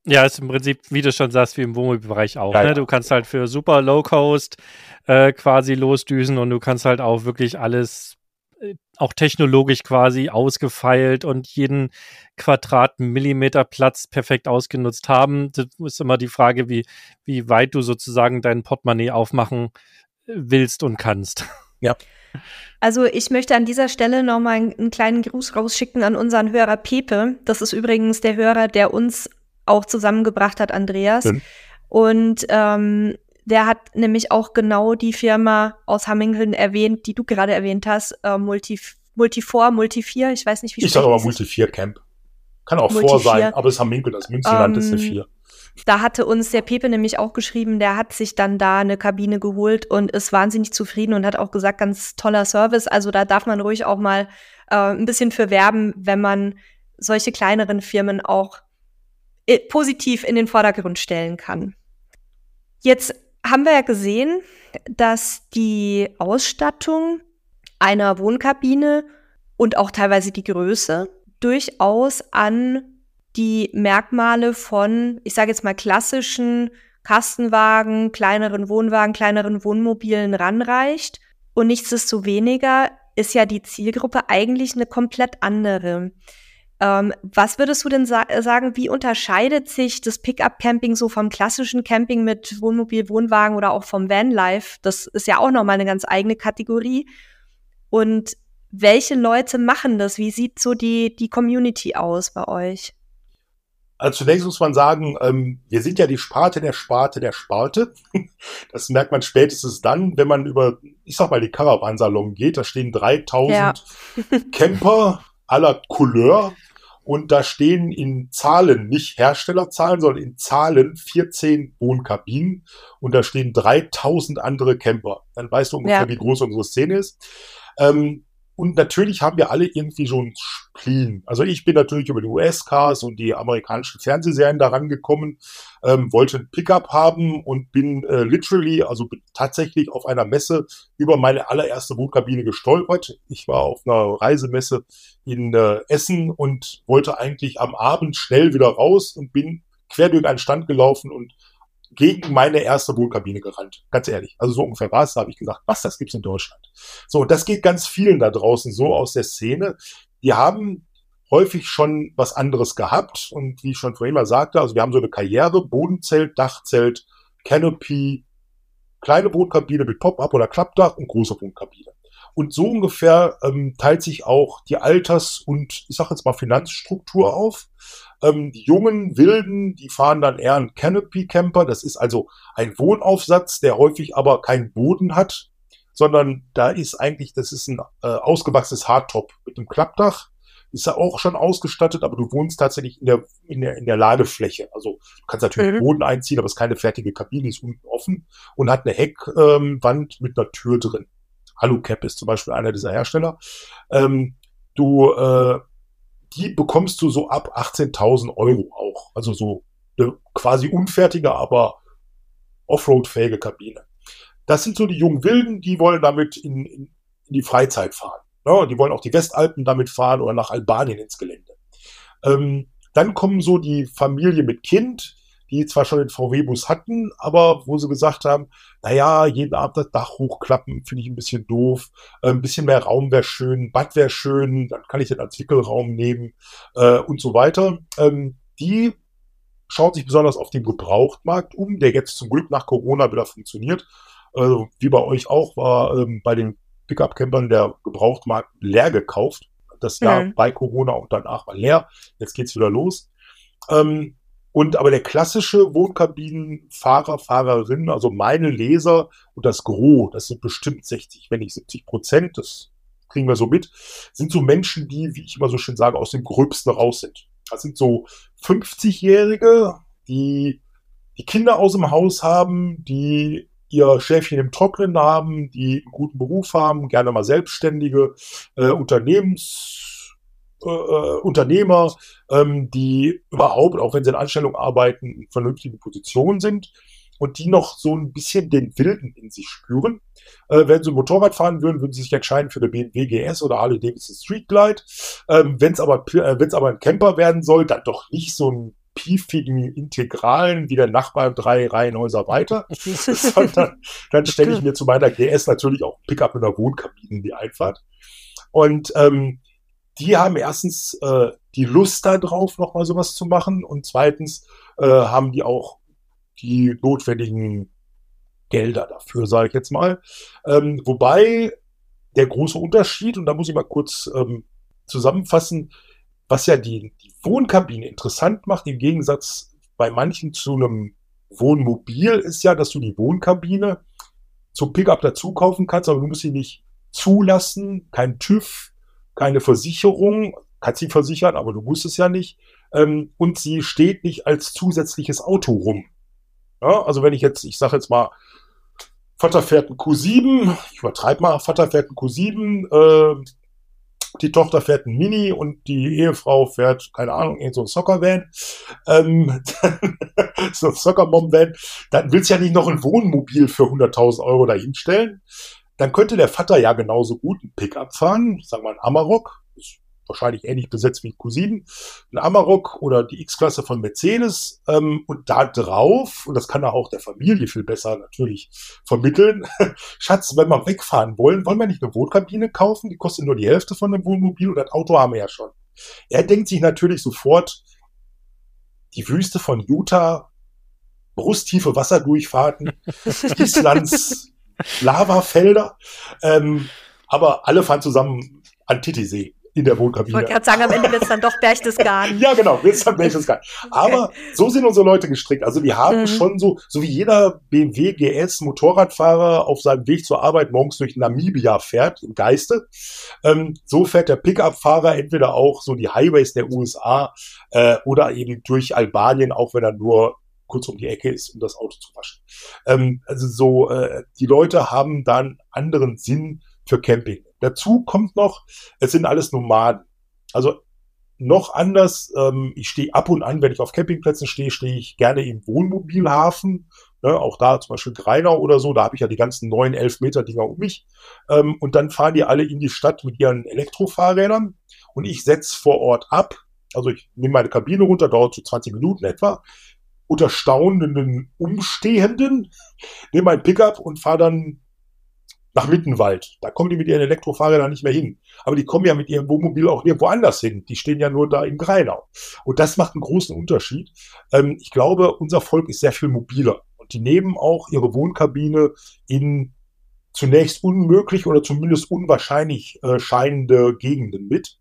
Ja, ist im Prinzip, wie du schon sagst, wie im Wohnmobilbereich auch. Ja, ne? Du kannst halt für super Low Cost äh, quasi losdüsen und du kannst halt auch wirklich alles auch technologisch quasi ausgefeilt und jeden Quadratmillimeter Platz perfekt ausgenutzt haben. Das ist immer die Frage, wie, wie weit du sozusagen dein Portemonnaie aufmachen äh, willst und kannst. Ja. Also ich möchte an dieser Stelle nochmal einen kleinen Gruß rausschicken an unseren Hörer Pepe. Das ist übrigens der Hörer, der uns auch zusammengebracht hat, Andreas. Mhm. Und ähm, der hat nämlich auch genau die Firma aus Hammingen erwähnt, die du gerade erwähnt hast, äh, Multi, Multifor, Multi4, ich weiß nicht, wie Ich sage aber Multi4 Camp. Kann auch Multi vor sein, aber es ist Hammingen, das Münzenland ähm, ist eine 4. Da hatte uns der Pepe nämlich auch geschrieben, der hat sich dann da eine Kabine geholt und ist wahnsinnig zufrieden und hat auch gesagt, ganz toller Service. Also da darf man ruhig auch mal äh, ein bisschen für werben, wenn man solche kleineren Firmen auch äh, positiv in den Vordergrund stellen kann. Jetzt haben wir ja gesehen, dass die Ausstattung einer Wohnkabine und auch teilweise die Größe durchaus an die Merkmale von, ich sage jetzt mal, klassischen Kastenwagen, kleineren Wohnwagen, kleineren Wohnmobilen ranreicht. Und nichtsdestoweniger ist ja die Zielgruppe eigentlich eine komplett andere. Ähm, was würdest du denn sa sagen, wie unterscheidet sich das Pickup-Camping so vom klassischen Camping mit Wohnmobil, Wohnwagen oder auch vom Vanlife? Das ist ja auch nochmal eine ganz eigene Kategorie. Und welche Leute machen das? Wie sieht so die, die Community aus bei euch? Also zunächst muss man sagen, ähm, wir sind ja die Sparte der Sparte der Sparte. Das merkt man spätestens dann, wenn man über, ich sag mal, die Caravansalon geht. Da stehen 3000 ja. Camper aller Couleur und da stehen in Zahlen, nicht Herstellerzahlen, sondern in Zahlen 14 Wohnkabinen und da stehen 3000 andere Camper. Dann weißt du ungefähr, ja. wie groß unsere Szene ist. Ähm, und natürlich haben wir alle irgendwie so ein Spleen. Also ich bin natürlich über die US-Cars und die amerikanischen Fernsehserien daran gekommen, ähm, wollte ein Pickup haben und bin äh, literally, also tatsächlich auf einer Messe über meine allererste Wohnkabine gestolpert. Ich war auf einer Reisemesse in äh, Essen und wollte eigentlich am Abend schnell wieder raus und bin quer durch einen Stand gelaufen und gegen meine erste Wohnkabine gerannt. Ganz ehrlich. Also so ungefähr war es. Da habe ich gesagt, was, das gibt's in Deutschland. So, das geht ganz vielen da draußen so aus der Szene. Die haben häufig schon was anderes gehabt. Und wie ich schon vorhin mal sagte, also wir haben so eine Karriere, Bodenzelt, Dachzelt, Canopy, kleine Wohnkabine mit Pop-up oder Klappdach und große Wohnkabine. Und so ungefähr ähm, teilt sich auch die Alters- und ich sage jetzt mal Finanzstruktur auf. Ähm, die jungen Wilden, die fahren dann eher einen Canopy Camper. Das ist also ein Wohnaufsatz, der häufig aber keinen Boden hat, sondern da ist eigentlich, das ist ein äh, ausgewachsenes Hardtop mit einem Klappdach. Ist ja auch schon ausgestattet, aber du wohnst tatsächlich in der, in der, in der Ladefläche. Also du kannst natürlich mhm. Boden einziehen, aber es ist keine fertige Kabine, ist unten offen und hat eine Heckwand ähm, mit einer Tür drin. Alucap ist zum Beispiel einer dieser Hersteller. Ähm, du äh, die bekommst du so ab 18.000 Euro auch. Also so eine quasi unfertige, aber Offroad-fähige Kabine. Das sind so die jungen Wilden, die wollen damit in, in, in die Freizeit fahren. Ja, die wollen auch die Westalpen damit fahren oder nach Albanien ins Gelände. Ähm, dann kommen so die Familie mit Kind, die zwar schon den VW-Bus hatten, aber wo sie gesagt haben, naja, jeden Abend das Dach hochklappen, finde ich ein bisschen doof. Äh, ein bisschen mehr Raum wäre schön, Bad wäre schön, dann kann ich den als Wickelraum nehmen äh, und so weiter. Ähm, die schauen sich besonders auf den Gebrauchtmarkt um, der jetzt zum Glück nach Corona wieder funktioniert. Also, wie bei euch auch, war ähm, bei den Pickup-Campern der Gebrauchtmarkt leer gekauft. Das Jahr mhm. bei Corona und danach war leer. Jetzt geht's wieder los. Ähm, und aber der klassische Wohnkabinenfahrer, Fahrerin, also meine Leser und das Gros, das sind bestimmt 60, wenn nicht 70 Prozent, das kriegen wir so mit, sind so Menschen, die, wie ich immer so schön sage, aus dem Gröbsten raus sind. Das sind so 50-Jährige, die die Kinder aus dem Haus haben, die ihr Schäfchen im Trocknen haben, die einen guten Beruf haben, gerne mal Selbstständige, äh, Unternehmens, äh, äh, Unternehmer, ähm, die überhaupt, auch wenn sie in Anstellung arbeiten, in vernünftigen Positionen sind und die noch so ein bisschen den Wilden in sich spüren. Äh, wenn sie ein Motorrad fahren würden, würden sie sich entscheiden für eine BMW GS oder Harley Davidson Street Glide. Ähm, wenn es aber, äh, wenn's aber ein Camper werden soll, dann doch nicht so ein piefigen Integralen wie der Nachbar drei Reihenhäuser weiter, sondern dann stelle ich mir zu meiner GS natürlich auch Pickup mit einer Wohnkabine in die Einfahrt. Und ähm, die haben erstens äh, die Lust darauf, nochmal sowas zu machen und zweitens äh, haben die auch die notwendigen Gelder dafür, sage ich jetzt mal. Ähm, wobei der große Unterschied, und da muss ich mal kurz ähm, zusammenfassen, was ja die, die Wohnkabine interessant macht, im Gegensatz bei manchen zu einem Wohnmobil, ist ja, dass du die Wohnkabine zum Pickup dazu kaufen kannst, aber du musst sie nicht zulassen, kein TÜV, keine Versicherung, kannst sie versichern, aber du musst es ja nicht. Ähm, und sie steht nicht als zusätzliches Auto rum. Ja, also wenn ich jetzt, ich sage jetzt mal, Vater fährt ein Q7, ich übertreibe mal, Vater fährt ein Q7, äh, die Tochter fährt ein Mini und die Ehefrau fährt, keine Ahnung, so ein Soccer-Van, ähm, so ein Soccer-Mom-Van, dann willst du ja nicht noch ein Wohnmobil für 100.000 Euro dahinstellen. Dann könnte der Vater ja genauso gut ein Pickup fahren, sagen wir ein Amarok, wahrscheinlich ähnlich besetzt wie Cousinen, ein Amarok oder die X-Klasse von Mercedes ähm, und da drauf, und das kann er auch der Familie viel besser natürlich vermitteln, Schatz, wenn wir wegfahren wollen, wollen wir nicht eine Wohnkabine kaufen, die kostet nur die Hälfte von einem Wohnmobil und das Auto haben wir ja schon. Er denkt sich natürlich sofort, die Wüste von Utah, brusttiefe Wasserdurchfahrten, Islands, Lavafelder, ähm, aber alle fahren zusammen an Titisee in der Wohnkabine. Ich wollte gerade sagen, am Ende wird es dann doch Berchtesgaden. ja, genau, wird es dann Berchtesgaden. Aber okay. so sind unsere Leute gestrickt. Also die haben mhm. schon so, so wie jeder BMW GS Motorradfahrer auf seinem Weg zur Arbeit morgens durch Namibia fährt, im Geiste, ähm, so fährt der Pickup-Fahrer entweder auch so die Highways der USA äh, oder eben durch Albanien, auch wenn er nur kurz um die Ecke ist, um das Auto zu waschen. Ähm, also so, äh, die Leute haben dann anderen Sinn für Camping. Dazu kommt noch, es sind alles Nomaden. Also noch anders, ähm, ich stehe ab und an, wenn ich auf Campingplätzen stehe, stehe ich gerne im Wohnmobilhafen. Ne, auch da zum Beispiel Greinau oder so, da habe ich ja die ganzen neun, elf Meter Dinger um mich. Ähm, und dann fahren die alle in die Stadt mit ihren Elektrofahrrädern und ich setze vor Ort ab. Also ich nehme meine Kabine runter, dauert so 20 Minuten etwa, unter staunenden Umstehenden, nehme mein Pickup und fahre dann nach Mittenwald. Da kommen die mit ihren Elektrofahrrädern nicht mehr hin. Aber die kommen ja mit ihrem Wohnmobil auch irgendwo anders hin. Die stehen ja nur da in Greinau. Und das macht einen großen Unterschied. Ähm, ich glaube, unser Volk ist sehr viel mobiler. Und die nehmen auch ihre Wohnkabine in zunächst unmöglich oder zumindest unwahrscheinlich äh, scheinende Gegenden mit.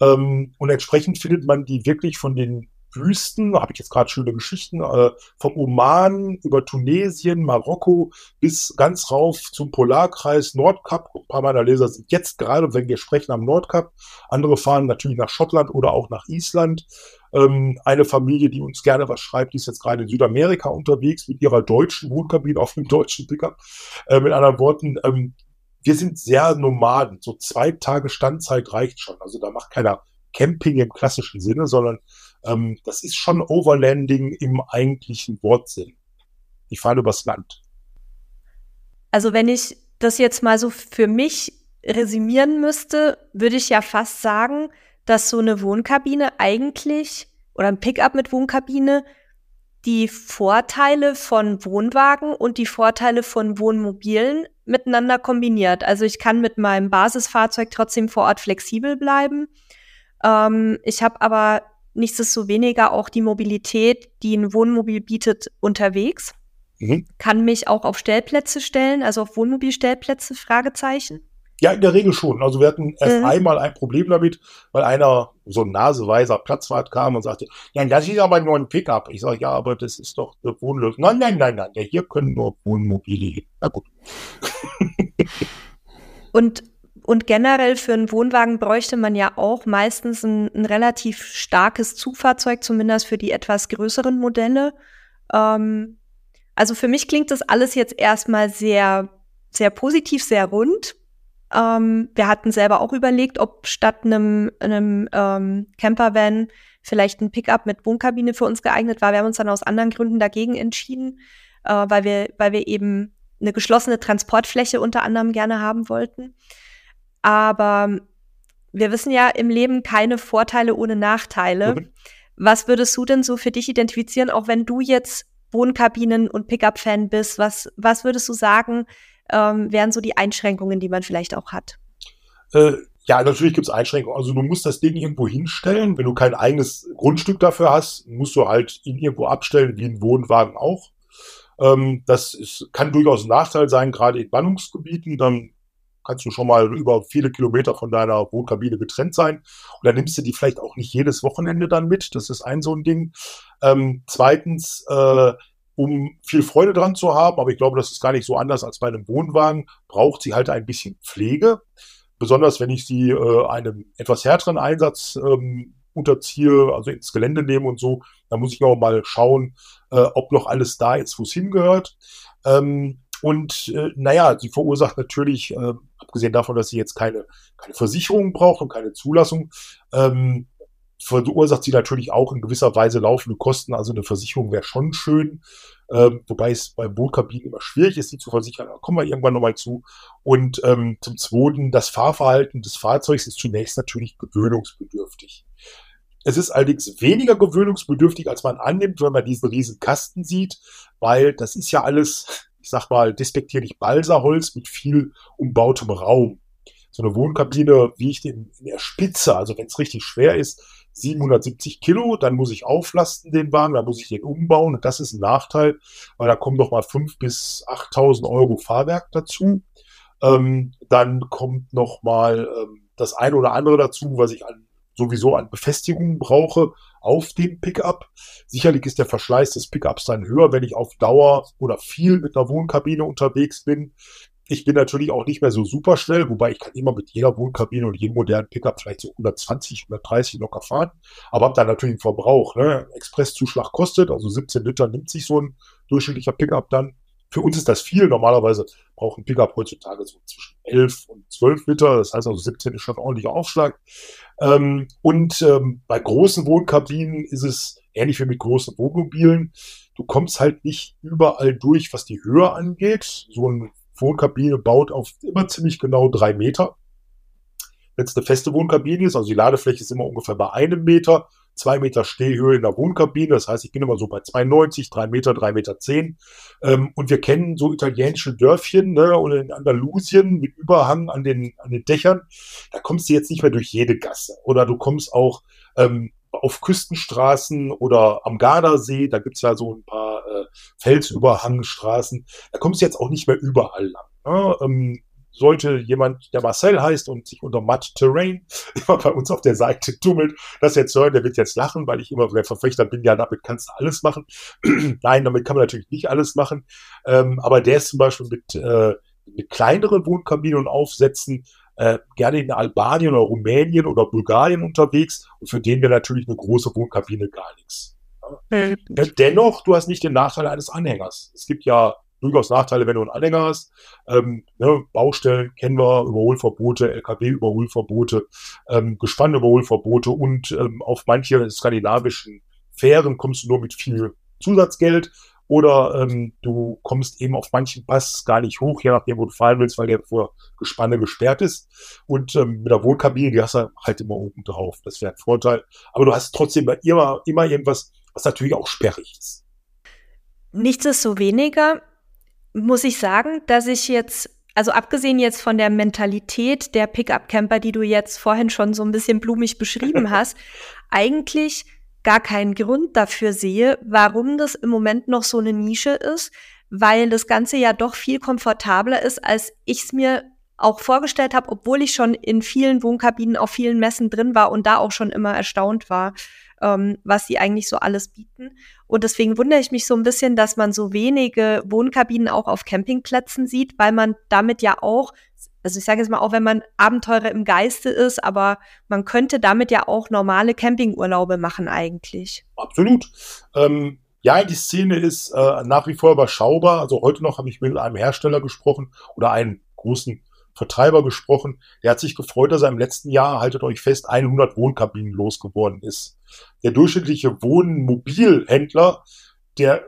Ähm, und entsprechend findet man die wirklich von den Wüsten, habe ich jetzt gerade schöne Geschichten, äh, vom Oman über Tunesien, Marokko bis ganz rauf zum Polarkreis Nordkap. Ein paar meiner Leser sind jetzt gerade, wenn wir sprechen, am Nordkap. Andere fahren natürlich nach Schottland oder auch nach Island. Ähm, eine Familie, die uns gerne was schreibt, die ist jetzt gerade in Südamerika unterwegs mit ihrer deutschen Wohnkabine auf dem deutschen Pickup. Äh, mit anderen Worten, ähm, wir sind sehr Nomaden. So zwei Tage Standzeit reicht schon. Also da macht keiner Camping im klassischen Sinne, sondern ähm, das ist schon Overlanding im eigentlichen Wortsinn. Ich fahre übers Land. Also wenn ich das jetzt mal so für mich resümieren müsste, würde ich ja fast sagen, dass so eine Wohnkabine eigentlich oder ein Pickup mit Wohnkabine die Vorteile von Wohnwagen und die Vorteile von Wohnmobilen miteinander kombiniert. Also ich kann mit meinem Basisfahrzeug trotzdem vor Ort flexibel bleiben. Ähm, ich habe aber nichtsdestoweniger auch die Mobilität, die ein Wohnmobil bietet, unterwegs. Mhm. Kann mich auch auf Stellplätze stellen, also auf Wohnmobilstellplätze, Fragezeichen. Ja, in der Regel schon. Also wir hatten erst mhm. einmal ein Problem damit, weil einer so ein naseweiser Platzwart kam und sagte, ja, das ist aber nur ein Pickup. Ich sage, ja, aber das ist doch eine Wohnlösung. Nein, nein, nein, nein, ja, hier können nur Wohnmobile hin. Na gut. und, und generell für einen Wohnwagen bräuchte man ja auch meistens ein, ein relativ starkes Zugfahrzeug, zumindest für die etwas größeren Modelle. Ähm, also für mich klingt das alles jetzt erstmal sehr, sehr positiv, sehr rund. Ähm, wir hatten selber auch überlegt, ob statt einem, einem ähm, Campervan vielleicht ein Pickup mit Wohnkabine für uns geeignet war. Wir haben uns dann aus anderen Gründen dagegen entschieden, äh, weil wir, weil wir eben eine geschlossene Transportfläche unter anderem gerne haben wollten. Aber wir wissen ja im Leben keine Vorteile ohne Nachteile. Mhm. Was würdest du denn so für dich identifizieren, auch wenn du jetzt Wohnkabinen- und Pickup-Fan bist? Was, was würdest du sagen, ähm, wären so die Einschränkungen, die man vielleicht auch hat? Äh, ja, natürlich gibt es Einschränkungen. Also du musst das Ding irgendwo hinstellen. Wenn du kein eigenes Grundstück dafür hast, musst du halt ihn irgendwo abstellen, wie ein Wohnwagen auch. Ähm, das ist, kann durchaus ein Nachteil sein, gerade in Bannungsgebieten. Dann kannst du schon mal über viele Kilometer von deiner Wohnkabine getrennt sein. Und dann nimmst du die vielleicht auch nicht jedes Wochenende dann mit. Das ist ein so ein Ding. Ähm, zweitens, äh, um viel Freude dran zu haben, aber ich glaube, das ist gar nicht so anders als bei einem Wohnwagen, braucht sie halt ein bisschen Pflege. Besonders wenn ich sie äh, einem etwas härteren Einsatz ähm, unterziehe, also ins Gelände nehme und so, dann muss ich auch mal schauen, äh, ob noch alles da ist, wo es hingehört. Ähm, und äh, naja, sie verursacht natürlich, äh, abgesehen davon, dass sie jetzt keine, keine Versicherung braucht und keine Zulassung, ähm, verursacht sie natürlich auch in gewisser Weise laufende Kosten. Also eine Versicherung wäre schon schön, ähm, wobei es bei Wohnkabinen immer schwierig ist, die zu versichern. Da kommen wir irgendwann nochmal zu. Und ähm, zum Zweiten, das Fahrverhalten des Fahrzeugs ist zunächst natürlich gewöhnungsbedürftig. Es ist allerdings weniger gewöhnungsbedürftig, als man annimmt, wenn man diesen riesen Kasten sieht, weil das ist ja alles, ich sag mal, despektierlich Balsaholz mit viel umbautem Raum. So eine Wohnkabine wiegt in, in der Spitze, also wenn es richtig schwer ist, 770 Kilo, dann muss ich auflasten den Wagen, dann muss ich den umbauen. Das ist ein Nachteil, weil da kommen noch mal 5.000 bis 8.000 Euro Fahrwerk dazu. Ähm, dann kommt noch mal ähm, das eine oder andere dazu, was ich an, sowieso an Befestigungen brauche auf dem Pickup. Sicherlich ist der Verschleiß des Pickups dann höher, wenn ich auf Dauer oder viel mit einer Wohnkabine unterwegs bin. Ich bin natürlich auch nicht mehr so super schnell, wobei ich kann immer mit jeder Wohnkabine und jedem modernen Pickup vielleicht so 120, 130 locker fahren, aber habe dann natürlich einen Verbrauch. Ne? Expresszuschlag kostet, also 17 Liter nimmt sich so ein durchschnittlicher Pickup dann. Für uns ist das viel. Normalerweise braucht ein Pickup heutzutage so zwischen 11 und 12 Liter. Das heißt also 17 ist schon ein ordentlicher Aufschlag. Ähm, und ähm, bei großen Wohnkabinen ist es ähnlich wie mit großen Wohnmobilen. Du kommst halt nicht überall durch, was die Höhe angeht. So ein Wohnkabine baut auf immer ziemlich genau drei Meter. Wenn es eine feste Wohnkabine ist, also die Ladefläche ist immer ungefähr bei einem Meter, zwei Meter Stehhöhe in der Wohnkabine. Das heißt, ich bin immer so bei 2,90, drei Meter, drei Meter zehn. Ähm, und wir kennen so italienische Dörfchen ne, oder in Andalusien mit Überhang an den, an den Dächern. Da kommst du jetzt nicht mehr durch jede Gasse. Oder du kommst auch ähm, auf Küstenstraßen oder am Gardasee, da gibt's ja so ein paar äh, Felsüberhangstraßen, da kommst du jetzt auch nicht mehr überall lang. Ne? Ähm, sollte jemand, der Marcel heißt und sich unter Mud Terrain immer bei uns auf der Seite tummelt, das jetzt hören, der wird jetzt lachen, weil ich immer der Verfechter bin, ja, damit kannst du alles machen. Nein, damit kann man natürlich nicht alles machen. Ähm, aber der ist zum Beispiel mit, äh, mit kleineren Wohnkabinen und Aufsätzen äh, gerne in Albanien oder Rumänien oder Bulgarien unterwegs und für den wäre natürlich eine große Wohnkabine gar nichts. Mhm. Dennoch, du hast nicht den Nachteil eines Anhängers. Es gibt ja durchaus Nachteile, wenn du einen Anhänger hast. Ähm, ne, Baustellen kennen wir, Überholverbote, LKW-Überholverbote, ähm, Gespannüberholverbote und ähm, auf manche skandinavischen Fähren kommst du nur mit viel Zusatzgeld oder ähm, du kommst eben auf manchen Pass gar nicht hoch, je nachdem, wo du fahren willst, weil der vor Gespanne gesperrt ist. Und ähm, mit der Wohnkabine, die hast du halt immer oben drauf. Das wäre ein Vorteil. Aber du hast trotzdem immer, immer irgendwas, was natürlich auch sperrig ist. Nichtsdestoweniger muss ich sagen, dass ich jetzt, also abgesehen jetzt von der Mentalität der Pickup-Camper, die du jetzt vorhin schon so ein bisschen blumig beschrieben hast, eigentlich gar keinen Grund dafür sehe, warum das im Moment noch so eine Nische ist, weil das Ganze ja doch viel komfortabler ist, als ich es mir auch vorgestellt habe, obwohl ich schon in vielen Wohnkabinen auf vielen Messen drin war und da auch schon immer erstaunt war, ähm, was sie eigentlich so alles bieten. Und deswegen wundere ich mich so ein bisschen, dass man so wenige Wohnkabinen auch auf Campingplätzen sieht, weil man damit ja auch also ich sage jetzt mal, auch wenn man Abenteurer im Geiste ist, aber man könnte damit ja auch normale Campingurlaube machen eigentlich. Absolut. Ähm, ja, die Szene ist äh, nach wie vor überschaubar. Also heute noch habe ich mit einem Hersteller gesprochen oder einem großen Vertreiber gesprochen. Der hat sich gefreut, dass er im letzten Jahr, haltet euch fest, 100 Wohnkabinen losgeworden ist. Der durchschnittliche Wohnmobilhändler, der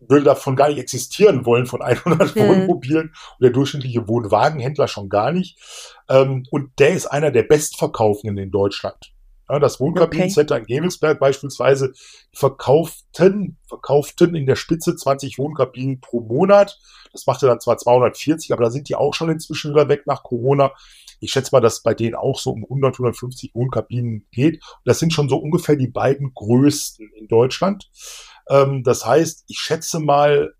würde davon gar nicht existieren wollen, von 100 mhm. Wohnmobilen und der durchschnittliche Wohnwagenhändler schon gar nicht. Ähm, und der ist einer der bestverkaufenden in Deutschland. Ja, das Wohnkabinencenter okay. in Gevelsberg beispielsweise verkauften, verkauften in der Spitze 20 Wohnkabinen pro Monat. Das machte dann zwar 240, aber da sind die auch schon inzwischen wieder weg nach Corona. Ich schätze mal, dass bei denen auch so um 100, 150 Wohnkabinen geht. Und das sind schon so ungefähr die beiden größten in Deutschland. Ähm, das heißt, ich schätze mal,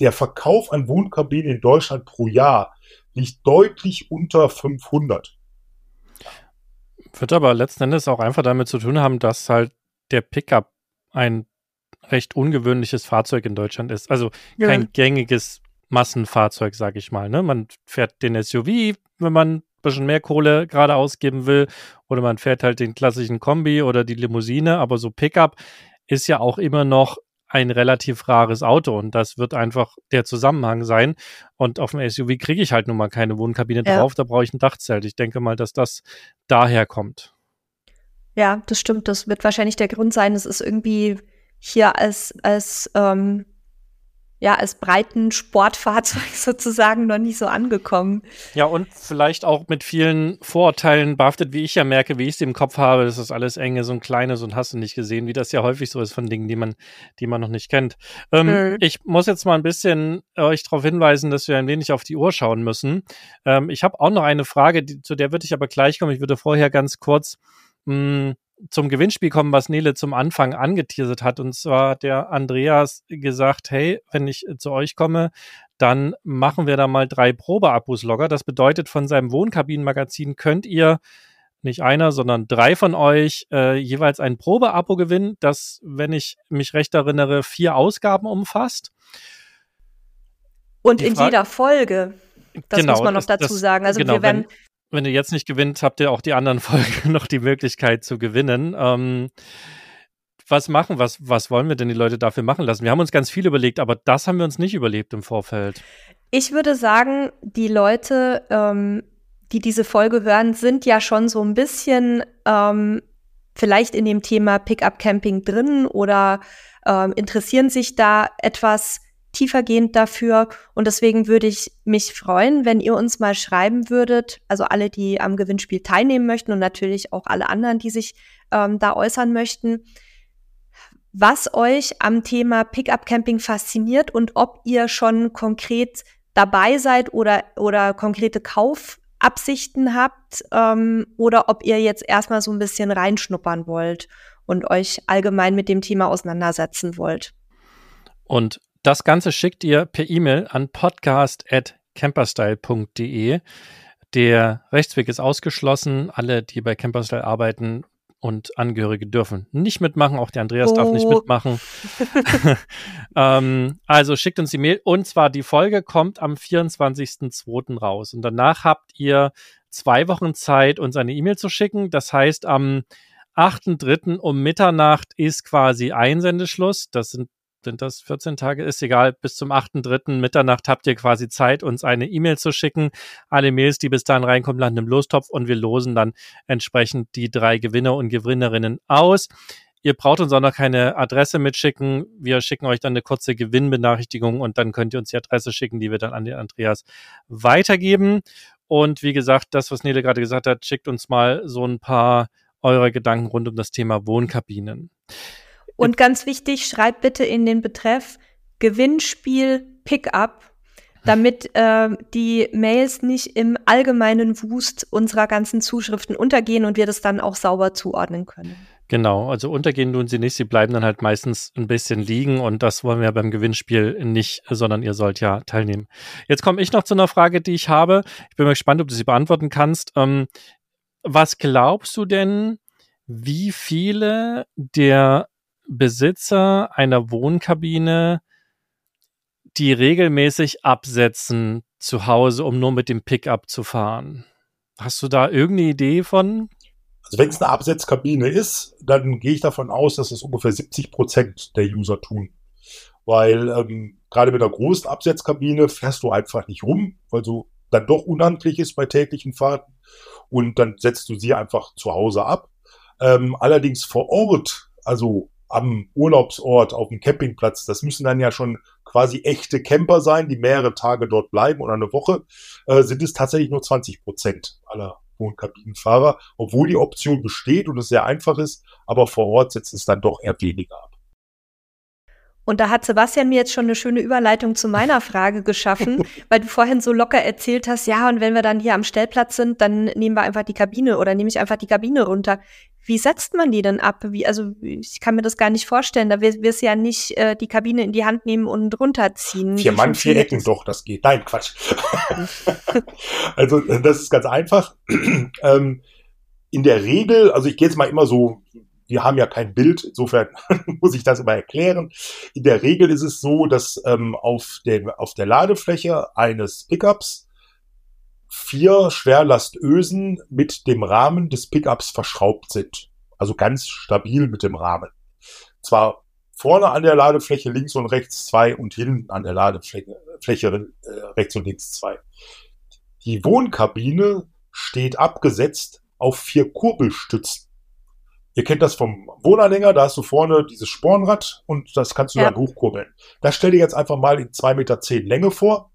der Verkauf an Wohnkabinen in Deutschland pro Jahr liegt deutlich unter 500. Wird aber letzten Endes auch einfach damit zu tun haben, dass halt der Pickup ein recht ungewöhnliches Fahrzeug in Deutschland ist. Also kein ja. gängiges Massenfahrzeug, sag ich mal. Ne? Man fährt den SUV, wenn man ein bisschen mehr Kohle gerade ausgeben will, oder man fährt halt den klassischen Kombi oder die Limousine, aber so Pickup ist ja auch immer noch ein relativ rares Auto und das wird einfach der Zusammenhang sein. Und auf dem SUV kriege ich halt nun mal keine Wohnkabine ja. drauf, da brauche ich ein Dachzelt. Ich denke mal, dass das daher kommt. Ja, das stimmt. Das wird wahrscheinlich der Grund sein. Es ist irgendwie hier als, als ähm, ja, als breiten Sportfahrzeug sozusagen noch nicht so angekommen. Ja, und vielleicht auch mit vielen Vorurteilen behaftet, wie ich ja merke, wie ich es im Kopf habe, das ist alles enge, so ein kleines und hast du nicht gesehen, wie das ja häufig so ist von Dingen, die man, die man noch nicht kennt. Ähm, mhm. Ich muss jetzt mal ein bisschen euch darauf hinweisen, dass wir ein wenig auf die Uhr schauen müssen. Ähm, ich habe auch noch eine Frage, die, zu der würde ich aber gleich kommen. Ich würde vorher ganz kurz mh, hm, zum Gewinnspiel kommen, was Nele zum Anfang angeteasert hat. Und zwar hat der Andreas gesagt, hey, wenn ich zu euch komme, dann machen wir da mal drei Probeabos locker. Das bedeutet, von seinem Wohnkabinenmagazin könnt ihr nicht einer, sondern drei von euch äh, jeweils ein Probeabo gewinnen, das, wenn ich mich recht erinnere, vier Ausgaben umfasst. Und Die in jeder Folge. Das genau, muss man noch dazu das, sagen. Also genau, wir werden wenn ihr jetzt nicht gewinnt, habt ihr auch die anderen Folgen noch die Möglichkeit zu gewinnen. Ähm, was machen, was, was wollen wir denn die Leute dafür machen lassen? Wir haben uns ganz viel überlegt, aber das haben wir uns nicht überlebt im Vorfeld. Ich würde sagen, die Leute, ähm, die diese Folge hören, sind ja schon so ein bisschen ähm, vielleicht in dem Thema Pickup Camping drin oder ähm, interessieren sich da etwas tiefergehend dafür. Und deswegen würde ich mich freuen, wenn ihr uns mal schreiben würdet, also alle, die am Gewinnspiel teilnehmen möchten und natürlich auch alle anderen, die sich ähm, da äußern möchten, was euch am Thema Pickup Camping fasziniert und ob ihr schon konkret dabei seid oder, oder konkrete Kaufabsichten habt ähm, oder ob ihr jetzt erstmal so ein bisschen reinschnuppern wollt und euch allgemein mit dem Thema auseinandersetzen wollt. Und das Ganze schickt ihr per E-Mail an podcast.camperstyle.de. Der Rechtsweg ist ausgeschlossen. Alle, die bei Camperstyle arbeiten und Angehörige dürfen nicht mitmachen. Auch der Andreas oh. darf nicht oh. mitmachen. ähm, also schickt uns die Mail. Und zwar die Folge kommt am 24.02. raus. Und danach habt ihr zwei Wochen Zeit, uns eine E-Mail zu schicken. Das heißt, am 8.3. um Mitternacht ist quasi Einsendeschluss. Das sind sind das 14 Tage? Ist egal, bis zum 8.3. Mitternacht habt ihr quasi Zeit, uns eine E-Mail zu schicken. Alle Mails, die bis dahin reinkommen, landen im Lostopf und wir losen dann entsprechend die drei Gewinner und Gewinnerinnen aus. Ihr braucht uns auch noch keine Adresse mitschicken. Wir schicken euch dann eine kurze Gewinnbenachrichtigung und dann könnt ihr uns die Adresse schicken, die wir dann an den Andreas weitergeben. Und wie gesagt, das, was Nele gerade gesagt hat, schickt uns mal so ein paar eurer Gedanken rund um das Thema Wohnkabinen. Und ganz wichtig, schreibt bitte in den Betreff Gewinnspiel Pickup, damit äh, die Mails nicht im allgemeinen Wust unserer ganzen Zuschriften untergehen und wir das dann auch sauber zuordnen können. Genau, also untergehen tun sie nicht, sie bleiben dann halt meistens ein bisschen liegen und das wollen wir beim Gewinnspiel nicht, sondern ihr sollt ja teilnehmen. Jetzt komme ich noch zu einer Frage, die ich habe. Ich bin mal gespannt, ob du sie beantworten kannst. Ähm, was glaubst du denn, wie viele der Besitzer einer Wohnkabine die regelmäßig absetzen zu Hause, um nur mit dem Pickup zu fahren. Hast du da irgendeine Idee von? Also wenn es eine Absetzkabine ist, dann gehe ich davon aus, dass es ungefähr 70 Prozent der User tun. Weil ähm, gerade mit einer großen Absetzkabine fährst du einfach nicht rum, weil so dann doch unhandlich ist bei täglichen Fahrten. Und dann setzt du sie einfach zu Hause ab. Ähm, allerdings vor Ort, also am Urlaubsort, auf dem Campingplatz, das müssen dann ja schon quasi echte Camper sein, die mehrere Tage dort bleiben oder eine Woche, äh, sind es tatsächlich nur 20 Prozent aller Wohnkabinenfahrer, obwohl die Option besteht und es sehr einfach ist, aber vor Ort setzt es dann doch eher weniger ab. Und da hat Sebastian mir jetzt schon eine schöne Überleitung zu meiner Frage geschaffen, weil du vorhin so locker erzählt hast, ja, und wenn wir dann hier am Stellplatz sind, dann nehmen wir einfach die Kabine oder nehme ich einfach die Kabine runter. Wie setzt man die denn ab? Wie, also ich kann mir das gar nicht vorstellen. Da wirst du ja nicht äh, die Kabine in die Hand nehmen und runterziehen. Vier Mann, vier Ecken, das? doch, das geht. Nein, Quatsch. also das ist ganz einfach. ähm, in der Regel, also ich gehe jetzt mal immer so wir haben ja kein Bild, insofern muss ich das immer erklären. In der Regel ist es so, dass ähm, auf, den, auf der Ladefläche eines Pickups vier Schwerlastösen mit dem Rahmen des Pickups verschraubt sind. Also ganz stabil mit dem Rahmen. Zwar vorne an der Ladefläche links und rechts zwei und hinten an der Ladefläche Fläche, äh, rechts und links zwei. Die Wohnkabine steht abgesetzt auf vier Kurbelstützen. Ihr kennt das vom Wohnanhänger, da hast du vorne dieses Spornrad und das kannst du ja. dann hochkurbeln. Das stell dir jetzt einfach mal in zwei Meter zehn Länge vor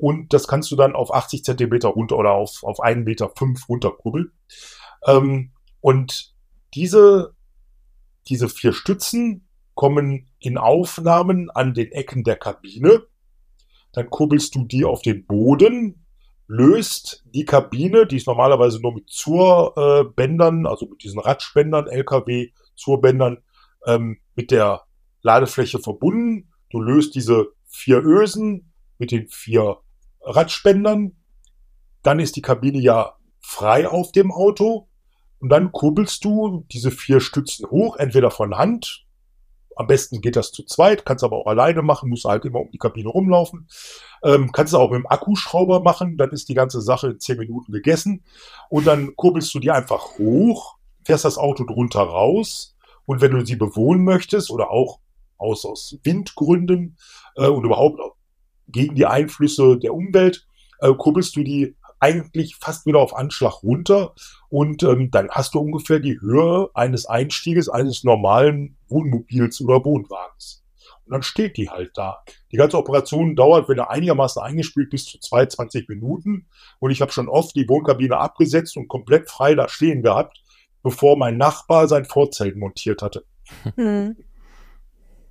und das kannst du dann auf 80 Zentimeter runter oder auf, auf einen Meter fünf runterkurbeln. Ähm, und diese, diese vier Stützen kommen in Aufnahmen an den Ecken der Kabine. Dann kurbelst du die auf den Boden löst die Kabine, die ist normalerweise nur mit Zurbändern, also mit diesen Radspendern, LKW, Zurbändern, ähm, mit der Ladefläche verbunden. Du löst diese vier Ösen mit den vier Radspendern. Dann ist die Kabine ja frei auf dem Auto. Und dann kurbelst du diese vier Stützen hoch, entweder von Hand. Am besten geht das zu zweit, kannst aber auch alleine machen, musst halt immer um die Kabine rumlaufen. Ähm, kannst auch mit dem Akkuschrauber machen, dann ist die ganze Sache in 10 Minuten gegessen. Und dann kurbelst du die einfach hoch, fährst das Auto drunter raus. Und wenn du sie bewohnen möchtest oder auch aus, aus Windgründen äh, und überhaupt gegen die Einflüsse der Umwelt, äh, kurbelst du die eigentlich fast wieder auf Anschlag runter und ähm, dann hast du ungefähr die Höhe eines Einstieges eines normalen Wohnmobils oder Wohnwagens. Und dann steht die halt da. Die ganze Operation dauert, wenn er einigermaßen eingespielt, bis zu 22 Minuten. Und ich habe schon oft die Wohnkabine abgesetzt und komplett frei da stehen gehabt, bevor mein Nachbar sein Vorzelt montiert hatte. Hm.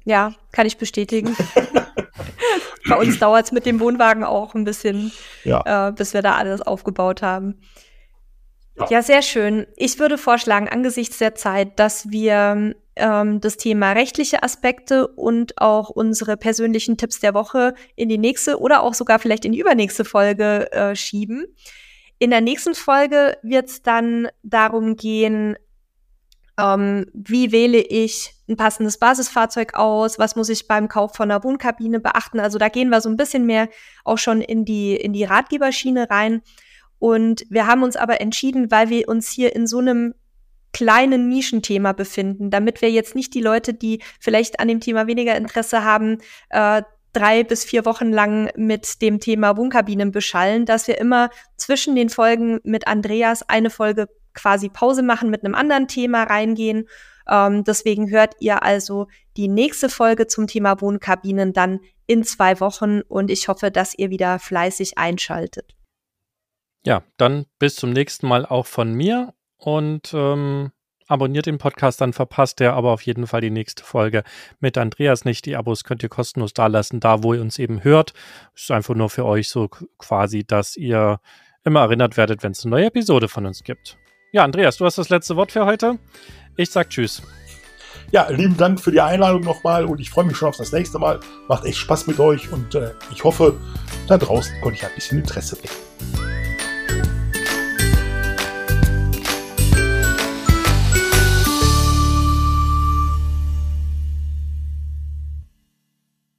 Ja, kann ich bestätigen. Bei uns dauert es mit dem Wohnwagen auch ein bisschen, ja. äh, bis wir da alles aufgebaut haben. Ja. ja, sehr schön. Ich würde vorschlagen, angesichts der Zeit, dass wir ähm, das Thema rechtliche Aspekte und auch unsere persönlichen Tipps der Woche in die nächste oder auch sogar vielleicht in die übernächste Folge äh, schieben. In der nächsten Folge wird es dann darum gehen, ähm, wie wähle ich ein passendes Basisfahrzeug aus, was muss ich beim Kauf von einer Wohnkabine beachten. Also da gehen wir so ein bisschen mehr auch schon in die, in die Ratgeberschiene rein. Und wir haben uns aber entschieden, weil wir uns hier in so einem kleinen Nischenthema befinden, damit wir jetzt nicht die Leute, die vielleicht an dem Thema weniger Interesse haben, äh, drei bis vier Wochen lang mit dem Thema Wohnkabinen beschallen, dass wir immer zwischen den Folgen mit Andreas eine Folge quasi Pause machen, mit einem anderen Thema reingehen. Ähm, deswegen hört ihr also die nächste Folge zum Thema Wohnkabinen dann in zwei Wochen und ich hoffe, dass ihr wieder fleißig einschaltet. Ja, dann bis zum nächsten Mal auch von mir und ähm, abonniert den Podcast, dann verpasst ihr aber auf jeden Fall die nächste Folge mit Andreas nicht. Die Abos könnt ihr kostenlos dalassen, da wo ihr uns eben hört. Ist einfach nur für euch so quasi, dass ihr immer erinnert werdet, wenn es eine neue Episode von uns gibt. Ja, Andreas, du hast das letzte Wort für heute. Ich sag Tschüss. Ja, lieben Dank für die Einladung nochmal und ich freue mich schon auf das nächste Mal. Macht echt Spaß mit euch und äh, ich hoffe, da draußen konnte ich ein bisschen Interesse wecken.